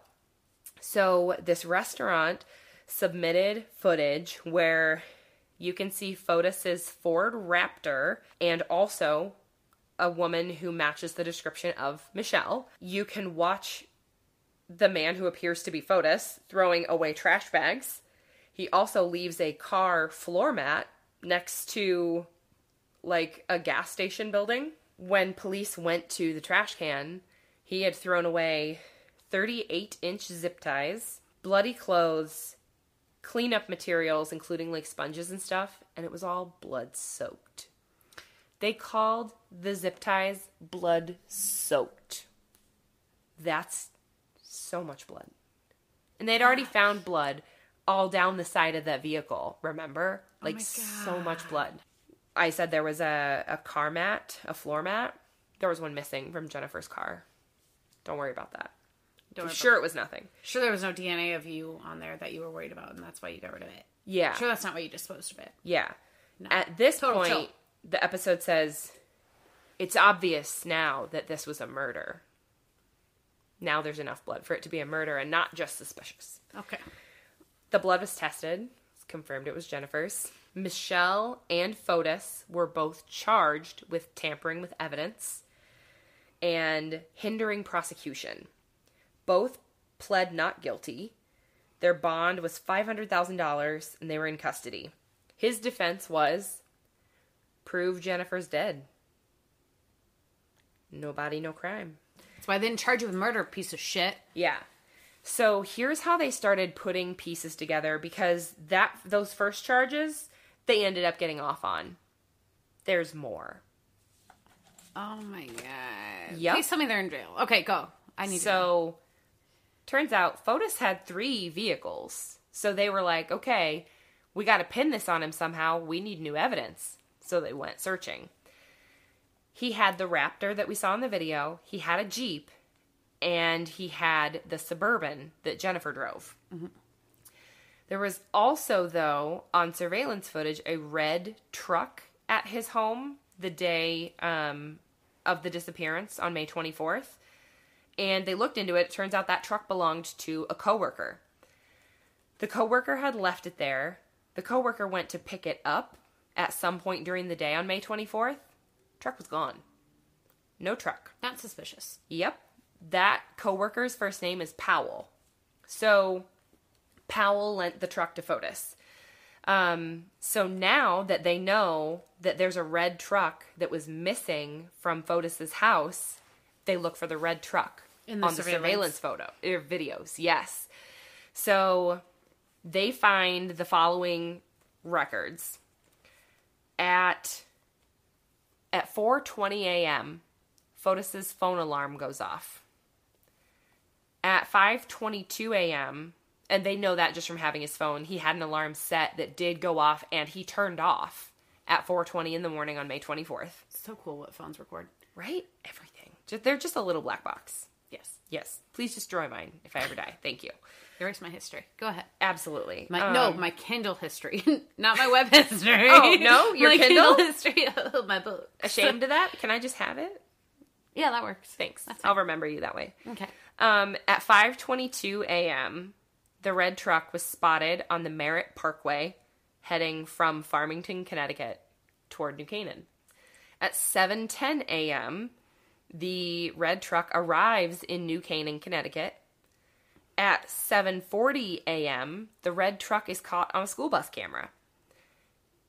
So this restaurant submitted footage where you can see Fotis's Ford Raptor and also a woman who matches the description of Michelle. You can watch the man who appears to be Fotis throwing away trash bags. He also leaves a car floor mat next to like a gas station building. When police went to the trash can, he had thrown away 38 inch zip ties, bloody clothes, cleanup materials, including like sponges and stuff, and it was all blood soaked. They called the zip ties blood soaked. That's so much blood. And they'd already found blood all down the side of that vehicle, remember? Oh like my so much blood. I said there was a, a car mat, a floor mat. There was one missing from Jennifer's car. Don't worry about that. Don't I'm worry sure it was nothing. Sure, there was no DNA of you on there that you were worried about, and that's why you got rid of it. Yeah. Sure, that's not why you disposed of it. Yeah. At this Total point, chill. the episode says it's obvious now that this was a murder. Now there's enough blood for it to be a murder and not just suspicious. Okay. The blood was tested. It's confirmed it was Jennifer's. Michelle and Fotis were both charged with tampering with evidence and hindering prosecution. Both pled not guilty. Their bond was $500,000 and they were in custody. His defense was prove Jennifer's dead. Nobody, no crime. That's why they didn't charge you with murder, piece of shit. Yeah. So here's how they started putting pieces together because that those first charges they ended up getting off on. There's more. Oh my god. Yep. Please tell me they're in jail. Okay, go. I need to. So turns out Fotis had 3 vehicles. So they were like, "Okay, we got to pin this on him somehow. We need new evidence." So they went searching. He had the Raptor that we saw in the video. He had a Jeep and he had the Suburban that Jennifer drove. There was also, though, on surveillance footage, a red truck at his home the day um, of the disappearance on May 24th. And they looked into it. It turns out that truck belonged to a coworker. The coworker had left it there. The coworker went to pick it up at some point during the day on May 24th. Truck was gone. No truck. Not suspicious. Yep. That coworker's first name is Powell. So Powell lent the truck to Fotis. Um, so now that they know that there's a red truck that was missing from Fotis's house, they look for the red truck the on the surveillance? surveillance photo or videos. Yes. So they find the following records at at 4:20 a.m. Fotis's phone alarm goes off. At 5:22 a.m., and they know that just from having his phone, he had an alarm set that did go off and he turned off at 4:20 in the morning on May 24th. So cool what phones record. Right? Everything. Just, they're just a little black box. Yes. Yes. Please destroy mine if I ever die. Thank you. Erase my history. Go ahead. Absolutely. My no, Um, my Kindle history, not my web history. Oh, no? Your my Kindle? history of my book. ashamed of that. Can I just have it? Yeah, that works. Thanks. That's I'll remember you that way. Okay. Um, at 5:22 a.m., the red truck was spotted on the Merritt Parkway, heading from Farmington, Connecticut, toward New Canaan. At 7:10 a.m., the red truck arrives in New Canaan, Connecticut. At 7:40 a.m., the red truck is caught on a school bus camera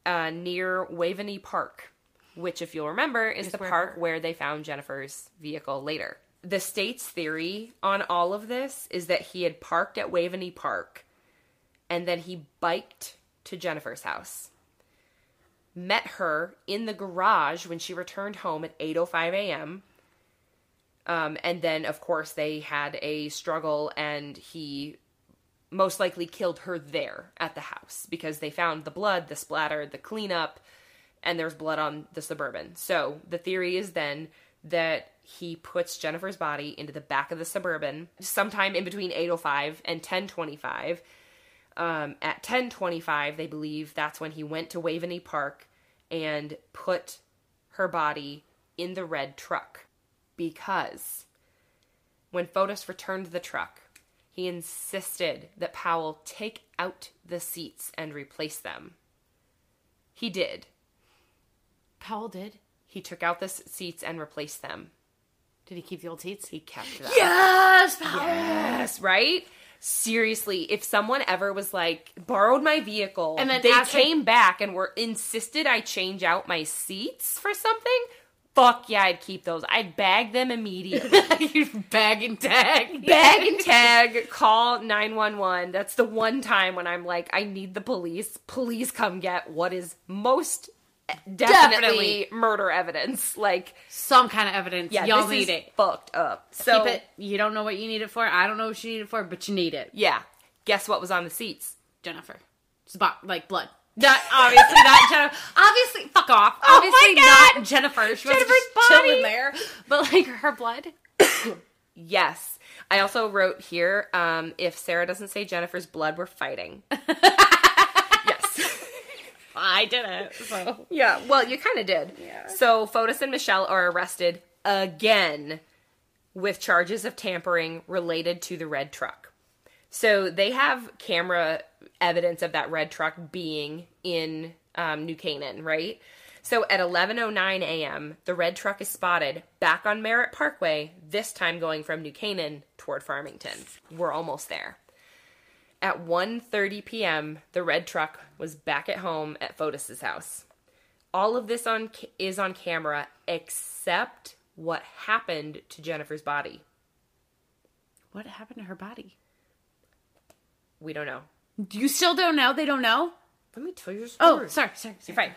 uh, near Waveney Park, which, if you'll remember, is the where- park where they found Jennifer's vehicle later. The state's theory on all of this is that he had parked at Waveney Park and then he biked to Jennifer's house. Met her in the garage when she returned home at 8:05 a.m. Um, and then, of course, they had a struggle, and he most likely killed her there at the house because they found the blood, the splatter, the cleanup, and there's blood on the suburban. So the theory is then that he puts Jennifer's body into the back of the suburban sometime in between 8:05 and 10:25. Um, at 10:25, they believe that's when he went to Waveney Park and put her body in the red truck because when Fotis returned the truck, he insisted that Powell take out the seats and replace them. He did. Powell did. He took out the seats and replaced them. Did he keep the old seats? He kept them. Yes, Powell. Yes, right? Seriously, if someone ever was like borrowed my vehicle And then they came back and were insisted I change out my seats for something, fuck yeah, I'd keep those. I'd bag them immediately. you bag and tag. bag and tag, call 911. That's the one time when I'm like, I need the police. Please come get what is most definitely, Definitely. murder evidence. Like, Some kind of evidence. yeah, Y'all this need is it. fucked up. So, Keep it. You don't know what you need it for. I don't know what you need it for, but you need it. yeah, guess what was on the seats? Jennifer. Spot like blood. Not obviously not Jennifer. Obviously, fuck off. Oh Obviously not Jennifer. She Jennifer's was chilling body. there. But like her blood. Yes. I also wrote here um, if Sarah doesn't say Jennifer's blood, we're fighting. yes. I did it. So Yeah, well, you kind of did. Yeah. So Fotis and Michelle are arrested again with charges of tampering related to the red truck. So they have camera evidence of that red truck being in um, New Canaan, right? So at 11:09 a.m., the red truck is spotted back on Merritt Parkway, this time going from New Canaan toward Farmington. We're almost there. At 1:30 p.m., the red truck was back at home at Fotis's house. All of this on is on camera except what happened to Jennifer's body. what happened to her body? We don't know. You still don't know? They don't know? Let me tell you your Oh, sorry, sorry, sorry. You're fine.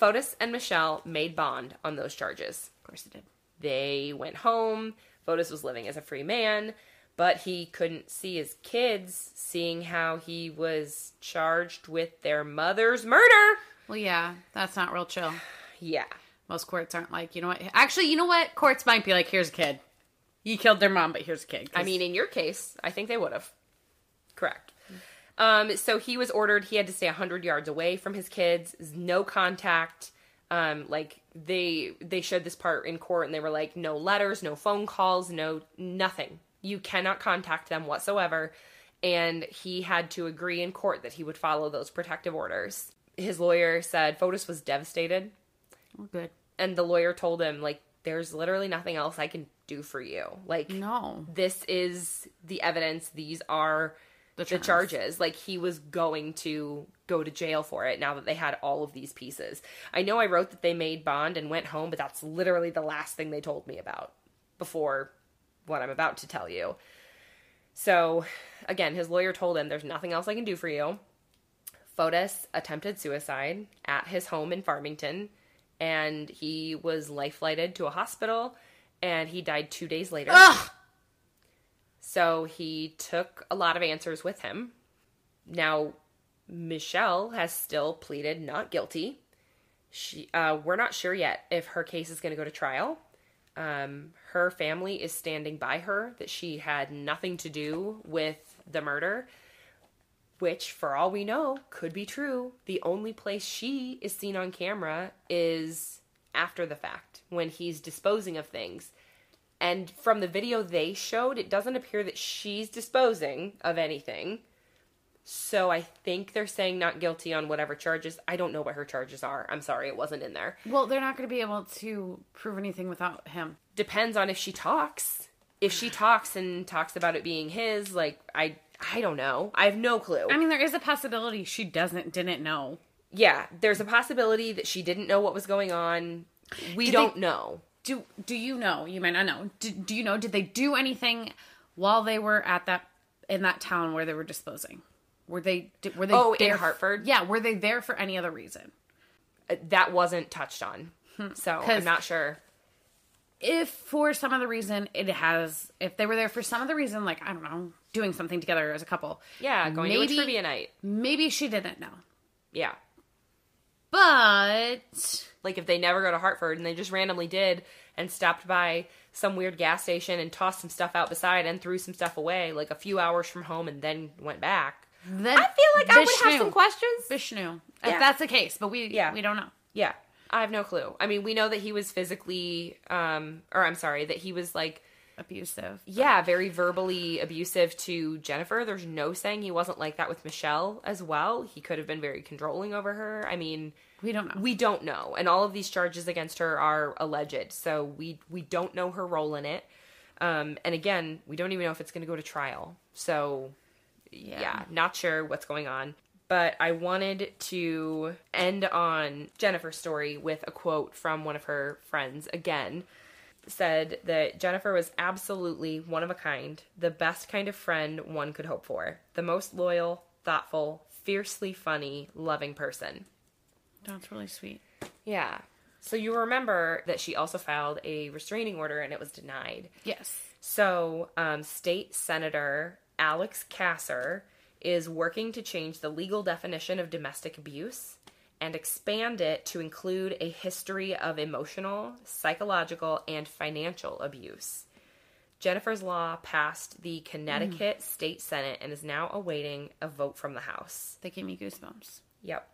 Fotis and Michelle made bond on those charges. Of course it did. They went home. Fotis was living as a free man, but he couldn't see his kids, seeing how he was charged with their mother's murder. Well, yeah, that's not real chill. Yeah. Most courts aren't like, you know what? Actually, you know what? Courts might be like, here's a kid. You killed their mom, but here's a kid. 'Cause- I mean, in your case, I think they would have. Correct. Um, so he was ordered. He had to stay hundred yards away from his kids. No contact. Um, like they they showed this part in court, and they were like, no letters, no phone calls, no nothing. You cannot contact them whatsoever. And he had to agree in court that he would follow those protective orders. His lawyer said Fotis was devastated, Oh, good. and the lawyer told him like, "There's literally nothing else I can do for you. Like, No. this is the evidence. These are The the charges. Like he was going to go to jail for it now that they had all of these pieces. I know I wrote that they made bond and went home, but that's literally the last thing they told me about before what I'm about to tell you. So, again, his lawyer told him there's nothing else I can do for you. Fotis attempted suicide at his home in Farmington and he was life flighted to a hospital and he died 2 days later. Ugh! So he took a lot of answers with him. Now, Michelle has still pleaded not guilty. She, uh, we're not sure yet if her case is going to go to trial. Um, her family is standing by her that she had nothing to do with the murder, which, for all we know, could be true. The only place she is seen on camera is after the fact when he's disposing of things. And from the video they showed, it doesn't appear that she's disposing of anything. So I think they're saying not guilty on whatever charges. I don't know what her charges are. I'm sorry, it wasn't in there. Well, they're not going to be able to prove anything without him. Depends on if she talks. If she talks and talks about it being his, like I I don't know. I have no clue. I mean, there is a possibility she doesn't didn't know. yeah, there's a possibility that she didn't know what was going on. We Did don't they- know. Do do you know? You might not know. Do, do you know? Did they do anything while they were at that in that town where they were disposing? Were they did- were they Oh, in there f- Hartford? Yeah, were they there for any other reason? Uh, That wasn't touched on. So I'm not sure. If for some other reason it has, if they were there for some other reason, like I don't know, doing something together as a couple, Yeah, going to Maybe- a trivia night. maybe she didn't know. Yeah. But Like if they never go to Hartford and they just randomly did and stopped by some weird gas station and tossed some stuff out beside and threw some stuff away like a few hours from home and then went back. then I feel like I would have some questions. Vishnu. Yeah. If that's the case, but we Yeah. we don't know. Yeah. I have no clue. I mean, we know that he was physically um or I'm sorry, that he was like Abusive. yeah, very verbally abusive to Jennifer. There's no saying he wasn't like that with Michelle as well. He could have been very controlling over her. I mean, We don't know. we don't know and all of these charges against her are alleged so we we don't know her role in it um and again we don't even know if it's going to go to trial so yeah. not sure what's going on but i wanted to end on jennifer's story with a quote from one of her friends again said that Jennifer was absolutely one of a kind, the best kind of friend one could hope for, the most loyal, thoughtful, fiercely funny, loving person. That's really sweet. Yeah. So you remember that she also filed a restraining order and it was denied. Yes. So, um, State Senator Alex Kasser is working to change the legal definition of domestic abuse. and expand it to include a history of emotional, psychological, and financial abuse. Jennifer's law passed the Connecticut State Senate and is now awaiting a vote from the House. They gave me goosebumps. Yep.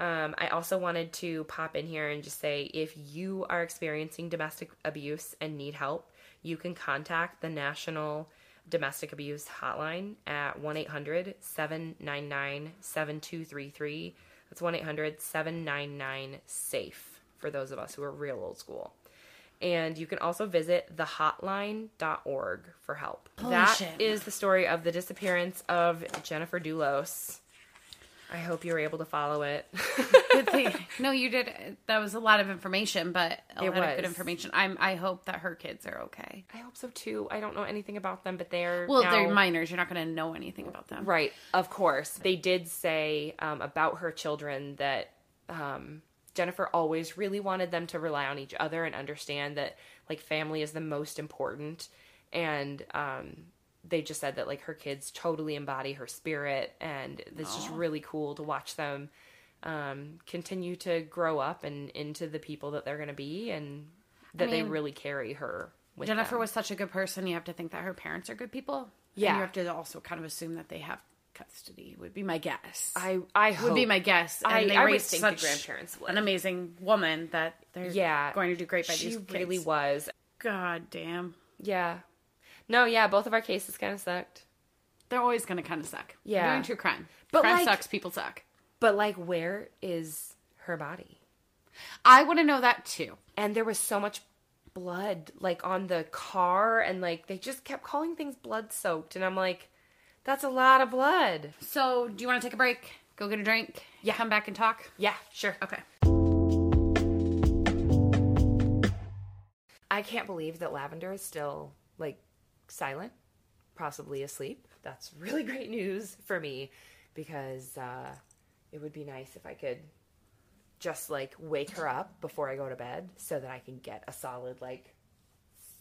Um, I also wanted to pop in here and just say if you are experiencing domestic abuse and need help, you can contact the National Domestic Abuse Hotline at 1 800 799 7233. That's 1 800 799 SAFE for those of us who are real old school. And you can also visit thehotline.org for help. Holy That shit. is the story of the disappearance of Jennifer Dulos. I hope you were able to follow it. Good thing. No, you did. That was a lot of information, but a It lot of good information. I'm. I hope that her kids are okay. I hope so too. I don't know anything about them, but they're Well, now- they're minors. You're not going to know anything about them. Right, of course. They did say um, about her children that um, Jennifer always really wanted them to rely on each other and understand that like family is the most important. And um, they just said that like her kids totally embody her spirit, and it's just really cool to watch them um, continue to grow up and into the people that they're going to be, and that they mean, really carry her. With Jennifer them. was such a good person. You have to think that her parents are good people. And Yeah. you have to also kind of assume that they have custody. Would be my guess. I I would be my guess. And I- they I would raised think the grandparents would. an amazing woman that they're Yeah, going to do great by she these kids. She really was. God damn. Yeah. No, yeah, both of our cases kind of sucked. They're always going to kind of suck. Yeah. We're doing true crime. But, crime like- sucks. People suck. But like, where is her body? I want to know that too. And there was so much blood, like on the car, and like they just kept calling things blood soaked, and I'm like, that's a lot of blood. So, do you want to take a break? Go get a drink? Yeah. Come back and talk? Yeah, sure. Okay. I can't believe that Lavender is still like silent, possibly asleep. That's really great news for me because uh, it would be nice if I could just like wake her up before I go to bed so that I can get a solid like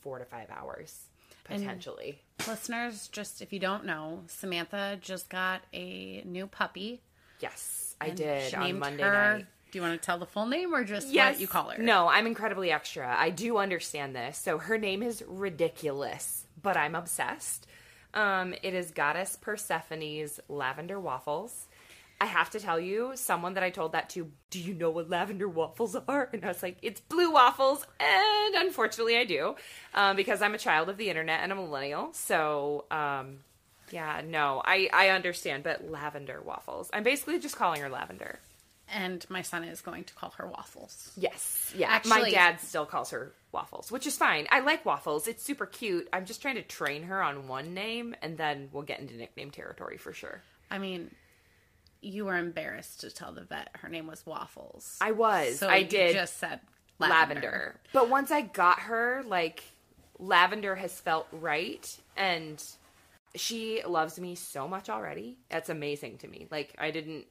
four to five hours potentially. Listeners, just if you don't know, Samantha just got a new puppy. yes, I did on Monday her- night. Do you want to tell the full name or just what you call her? No, I'm incredibly extra. I do understand this. So her name is ridiculous, but I'm obsessed. Um, it is Goddess Persephone's Lavender Waffles. I have to tell you, someone that I told that to, do you know what lavender waffles are? And I was like, it's blue waffles. And unfortunately, I do, um, because I'm a child of the internet and a millennial. So, um, yeah, no, I, I understand, but lavender waffles. I'm basically just calling her lavender. And my son is going to call her Waffles. Yes. Yeah. my dad still calls her Waffles, which is fine. I like Waffles. It's super cute. I'm just trying to train her on one name and then we'll get into nickname territory for sure. I mean, you were embarrassed to tell the vet her name was Waffles. I was. so I you did just said lavender. lavender. But once I got her, like lavender has felt right and she loves me so much already. That's amazing to me. Like I didn't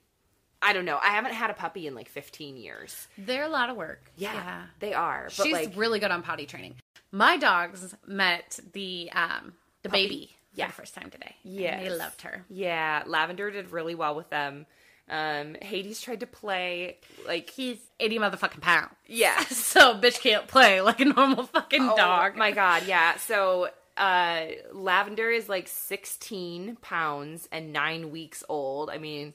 I don't know. I haven't had a puppy in like 15 years. They're a lot of work. Yeah. They are. But She's like really good on potty training. My dogs met the um the baby Yeah. for the first time today. Yeah, they loved her. Yeah, Lavender did really well with them. Um, Hades tried to play like He's eighty motherfucking pounds. yeah. So bitch can't play like a normal fucking dog. Oh my god, yeah. So uh Lavender is like 16 pounds and 9 weeks old. I mean,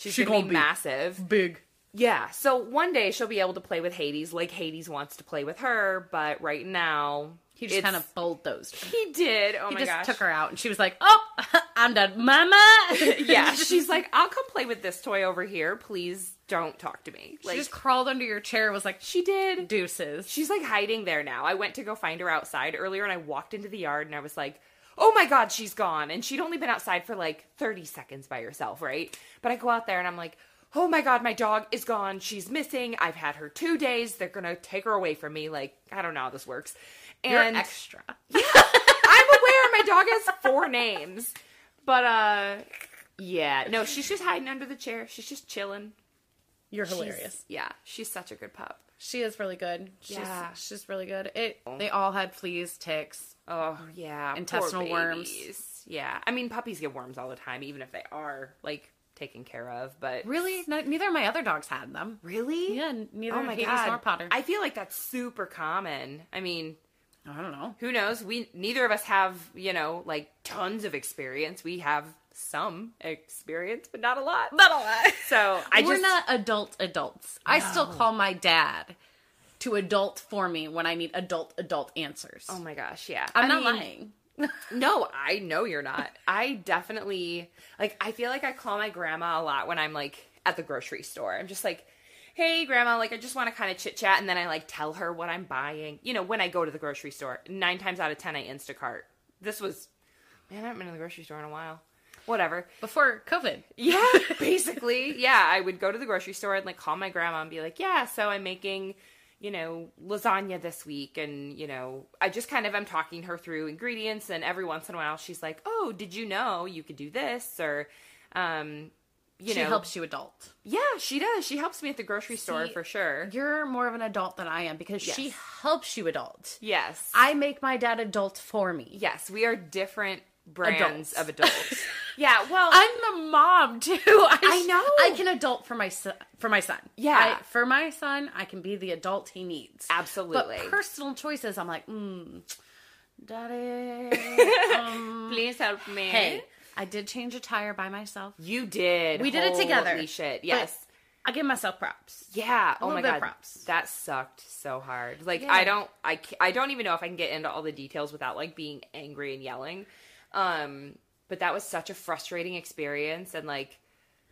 she's She gonna, gonna be be- massive. big. Yeah. So one day she'll be able to play with Hades like Hades wants to play with her, but right now He just kind of bulldozed her. he did. Oh my gosh. He my just gosh. took her out, and she was like, "Oh, I'm done, Mama." yeah, she's like, "I'll come play with this toy over here. Please don't talk to me." she just crawled under your chair. And was like, she did. "Deuces." She's like hiding there now. I went to go find her outside earlier and I walked into the yard and I was like, oh my God, she's gone. And she'd only been outside for like 30 seconds by herself, right? But I go out there and I'm like, oh my God, my dog is gone. She's missing. I've had her two days. They're going to take her away from me. Like, I don't know how this works. You're And extra. Yeah. I'm aware my dog has four names. But, uh, yeah. No, she's just hiding under the chair. She's just chilling. You're She's- hilarious. yeah, she's such a good pup. She is really good. She's, Yeah. she's really good. It. Oh. They all had fleas, ticks. Oh, oh yeah, poor Intestinal worms. Yeah, I mean puppies get worms all the time, even if they are like taken care of. But Really? No, neither of my other dogs had them. really, Yeah, neither Oh my Hades god, nor Potter. I feel like that's super common. I mean, I don't know. who knows? We neither of us have you know like tons of experience. We have some experience, but not a lot. Not a lot. So I We're just not adult adults. I still call my dad to adult for me when I need adult adult answers. Oh my gosh, yeah. I'm I not mean, lying. No, I know you're not. I definitely like I feel like I call my grandma a lot when I'm like at the grocery store. I'm just like, "Hey grandma, like I just want to kind of chit-chat." And then I like tell her what I'm buying. You know, when I go to the grocery store, 9 times out of 10 I Instacart. This was man, I haven't been to the grocery store in a while. Whatever. Before COVID. Yeah, basically. Yeah, I would go to the grocery store and like call my grandma and be like, "Yeah, so I'm making, you know, lasagna this week." And, you know, I just kind of am talking her through ingredients and every once in a while she's like, "Oh, did you know you could do this?" or um you she know, helps you adult. Yeah, she does. She helps me at the grocery store for sure. You're more of an adult than I am because she helps you adult. Yes. I make my dad adult for me. yes, we are different brands Adults. of adults. yeah, well, I'm the mom too. I, I know. I can adult for my son. For my son, Yeah. I, for my son, I can be the adult he needs. absolutely. But personal choices, I'm like, mm, daddy. um, Please help me. hey, I did change a tire by myself. You did. We did it together. Holy shit. But Yes. I give myself props. Yeah. Oh my god. props. That sucked so hard. Like Yeah. I don't I I don't even know if I can get into all the details without like being angry and yelling. Um but that was such a frustrating experience and like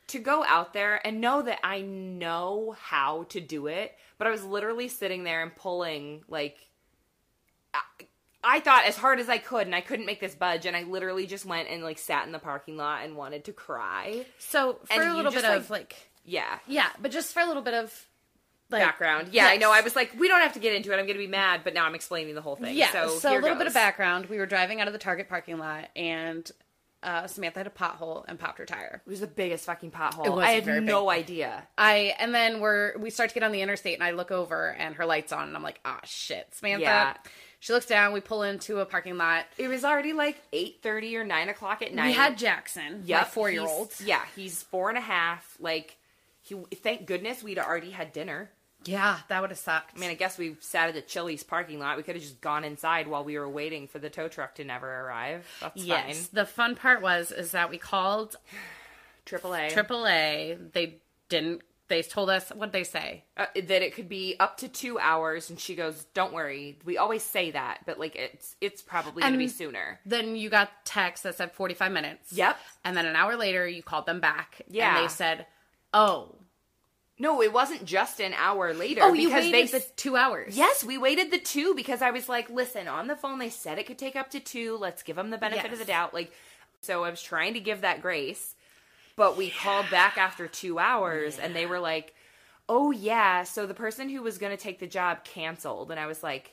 to go out there and know that I know how to do it, but I was literally sitting there and pulling like I, I thought as hard as I could and I couldn't make this budge and I literally just went and like sat in the parking lot and wanted to cry. So for And a little bit of like, Yeah. yeah, but just for a little bit of like background. Yeah, I know. I was like, we don't have to get into it. I'm going to be mad, but now I'm explaining the whole thing. Yeah, So, so, a little bit of background. We were driving out of the Target parking lot, and uh, Samantha had a pothole and popped her tire. It was the biggest fucking pothole. I had no idea. I and then we're we start to get on the interstate, and I look over, and her lights on, and I'm like, ah, shit, Samantha. Yeah. She looks down. We pull into a parking lot. It was already like eight thirty or nine o'clock at night. We had Jackson, yeah, four year old. Yeah, he's four and a half. Like, he. Thank goodness we'd already had dinner. Yeah, that would have sucked. I mean, I guess we sat at the Chili's parking lot. We could have just gone inside while we were waiting for the tow truck to never arrive. That's yes. fine. The fun part was is that we called AAA. AAA. They didn't. They told us what they say. uh, that it could be up to two hours and she goes don't worry we always say that but like it's it's probably gonna be sooner Then you got text that said 45 minutes. Yep. And then an hour later, you called them back. Yeah. And they said, oh. No it wasn't just an hour later Oh, you because waited they the two hours. yes we waited the two because i was like listen on the phone they said it could take up to two let's give them the benefit of the doubt like so i was trying to give that grace but we called back after two hours and they were like oh yeah so the person who was going to take the job canceled and i was like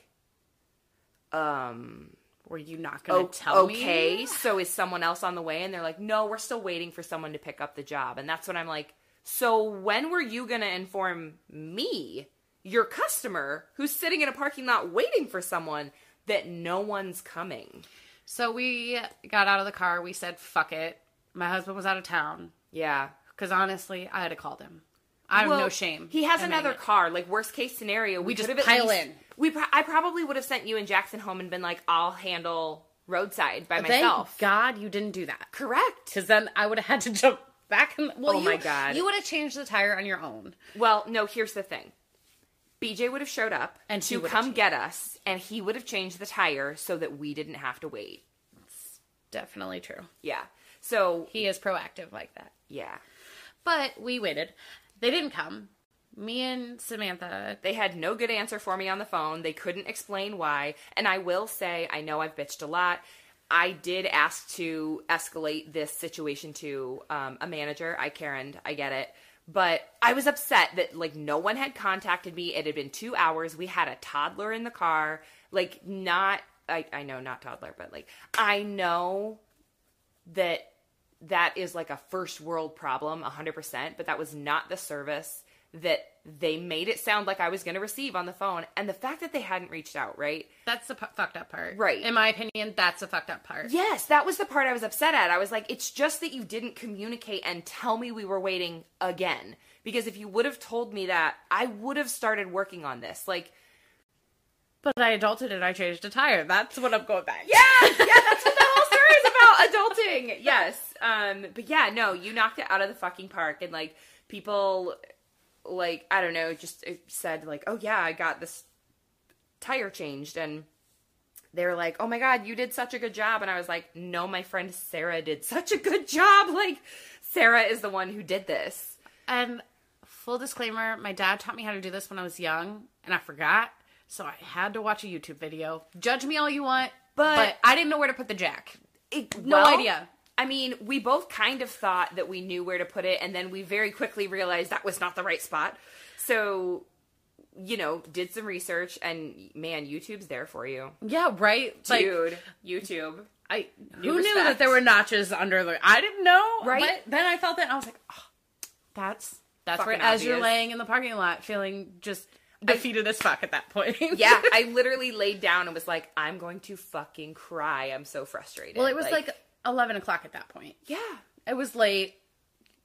um Were you not going to tell me? okay, so is someone else on the way? And they're like, no, we're still waiting for someone to pick up the job. And that's when I'm like, so when were you going to inform me, your customer, who's sitting in a parking lot waiting for someone, that no one's coming? So we got out of the car. We said, fuck it. My husband was out of town. Yeah. Because honestly, I had to call him. I have Well, no shame. He has another it. car. Like worst case scenario, we, We just could have at pile least- in. We, pro- I probably would have sent you and Jackson home and been like, I'll handle roadside by myself. Thank. God you didn't do that. Correct. Because then I would have had to jump back. And, well, Oh you, my God. You would have changed the tire on your own. Well, no, here's the thing. BJ would have showed up And to come changed. get us, and he would have changed the tire so that we didn't have to wait. Definitely true. Yeah. So, He is proactive like that. yeah. But we waited. They didn't come. Me and Samantha. They had no good answer for me on the phone. They couldn't explain why. And I will say, I know I've bitched a lot. I did ask to escalate this situation to um, a manager. I Karen, I get it. But I was upset that like no one had contacted me. It had been two hours. We had a toddler in the car. Like not I, I know not toddler, but like I know that that is like a first world problem 100% but that was not the service that they made it sound like I was going to receive on the phone, and the fact that they hadn't reached out, right? That's the pu- fucked up part. Right. In my opinion, that's the fucked up part. Yes, that was the part I was upset at. I was like, it's just that you didn't communicate and tell me we were waiting again. Because if you would have told me that, I would have started working on this. Like, But I adulted and I changed a tire. That's what I'm going back. yeah, yeah, that's what the whole story is about adulting. Yes. Um, but yeah, no, you knocked it out of the fucking park and like people like, I don't know, just said like, "Oh yeah, I got this tire changed." And they're like, "Oh my god, you did such a good job." And I was like, "No, my friend Sarah did such a good job. Like Sarah is the one who did this." And full disclaimer, my dad taught me how to do this when I was young, and I forgot. So I had to watch a YouTube video. Judge me all you want, But- but, I didn't know where to put the jack. It- No well, idea. I mean, we both kind of thought that we knew where to put it, and then we very quickly realized that was not the right spot. So, you know, did some research, and man, YouTube's there for you, Yeah, right. Like, dude. YouTube. I who knew that there were notches under the. I didn't know, Right? But then I felt and I was like, oh, that's that's right. As you're laying in the parking lot, feeling just defeated as fuck at that point. Yeah, I literally laid down and was like, I'm going to fucking cry. I'm so frustrated. well, it was like, eleven o'clock at that point. yeah, It was late.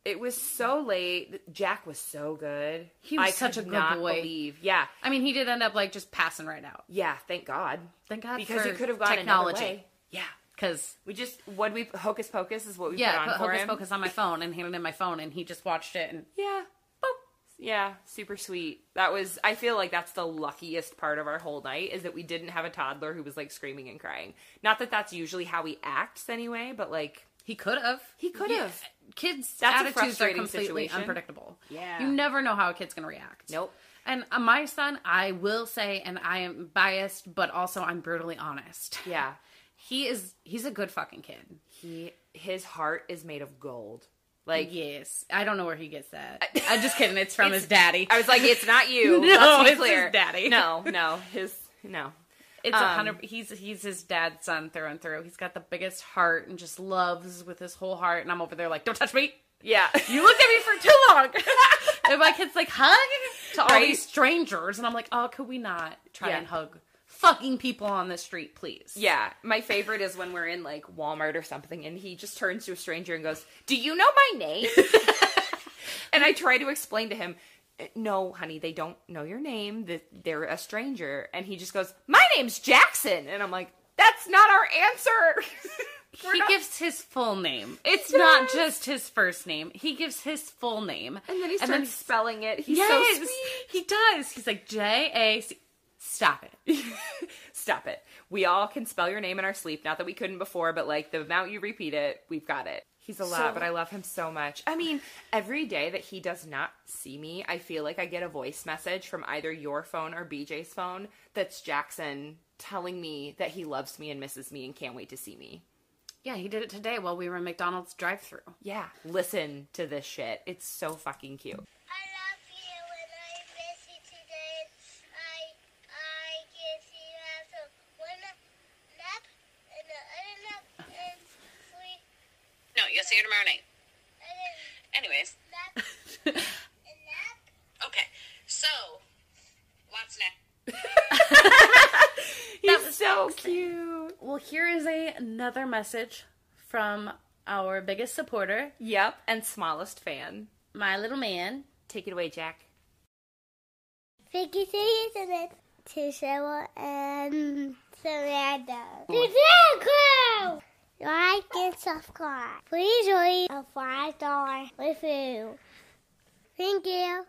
it was so late. Jack was so good. He was I such a good boy. Believe, yeah, I mean, he did end up like just passing right out. yeah. Thank God. Thank God because it could have gone technology. another way. Yeah. Because We just what we hocus pocus is what we yeah, put on put for Hocus him. Pocus on my phone and handed him my phone, and he just watched it. And Yeah. Yeah, super sweet. That was I feel like that's the luckiest part of our whole night is that we didn't have a toddler who was like screaming and crying. Not that that's usually how he acts anyway, but like he could have. He could have. Kids' That's attitudes are completely situation. unpredictable. Yeah. you never know how a kid's gonna react. Nope. And uh, my son, I will say, and I am biased, but also I'm brutally honest. Yeah. He is. He's a good fucking kid. He his heart is made of gold. Like Yes, I don't know where he gets that. I'm just kidding. It's from his daddy. I was like, it's not you. No, it's clear. his daddy. No, no, his no. It's a Um, hundred. He's he's his dad's son through and through. He's got the biggest heart and just loves with his whole heart. And I'm over there like, don't touch me. Yeah. You looked at me for too long. and my kid's like, hug to all Right? these strangers, and I'm like, oh, could we not try Yeah. and hug fucking people on the street, please? Yeah, my favorite is when we're in like Walmart or something and he just turns to a stranger and goes, "Do you know my name?" and I try to explain to him, uh, "No, honey, they don't know your name. They're a stranger." And he just goes, "My name's Jackson." And I'm like, "That's not our answer." He not- gives his full name. It's not just his first name. He gives his full name. and then he starts spelling it. He's yes, so sweet. he does. He's like J A C. Stop it. Stop it. We all can spell your name in our sleep. Not that we couldn't before, but like the amount you repeat it, we've got it. He's a lot, So- but I love him so much. I mean, every day that he does not see me, I feel like I get a voice message from either your phone or BJ's phone that's Jackson telling me that he loves me and misses me and can't wait to see me. Yeah, he did it today while we were in McDonald's drive-through. Yeah, listen to this shit. It's so fucking cute. I love you and I miss you today. I I guess you have to one nap and the other nap and sleep No, you'll see her tomorrow night. Anyways, nap okay. So, what's next? nap. He's so cute. Well, here is a, another message from our biggest supporter, Yep, and smallest fan. my little man. Take it away, Jack. Thank you, listening to Sarah and Samantha. The To crew! Like and subscribe. Please leave a five star review. Thank you.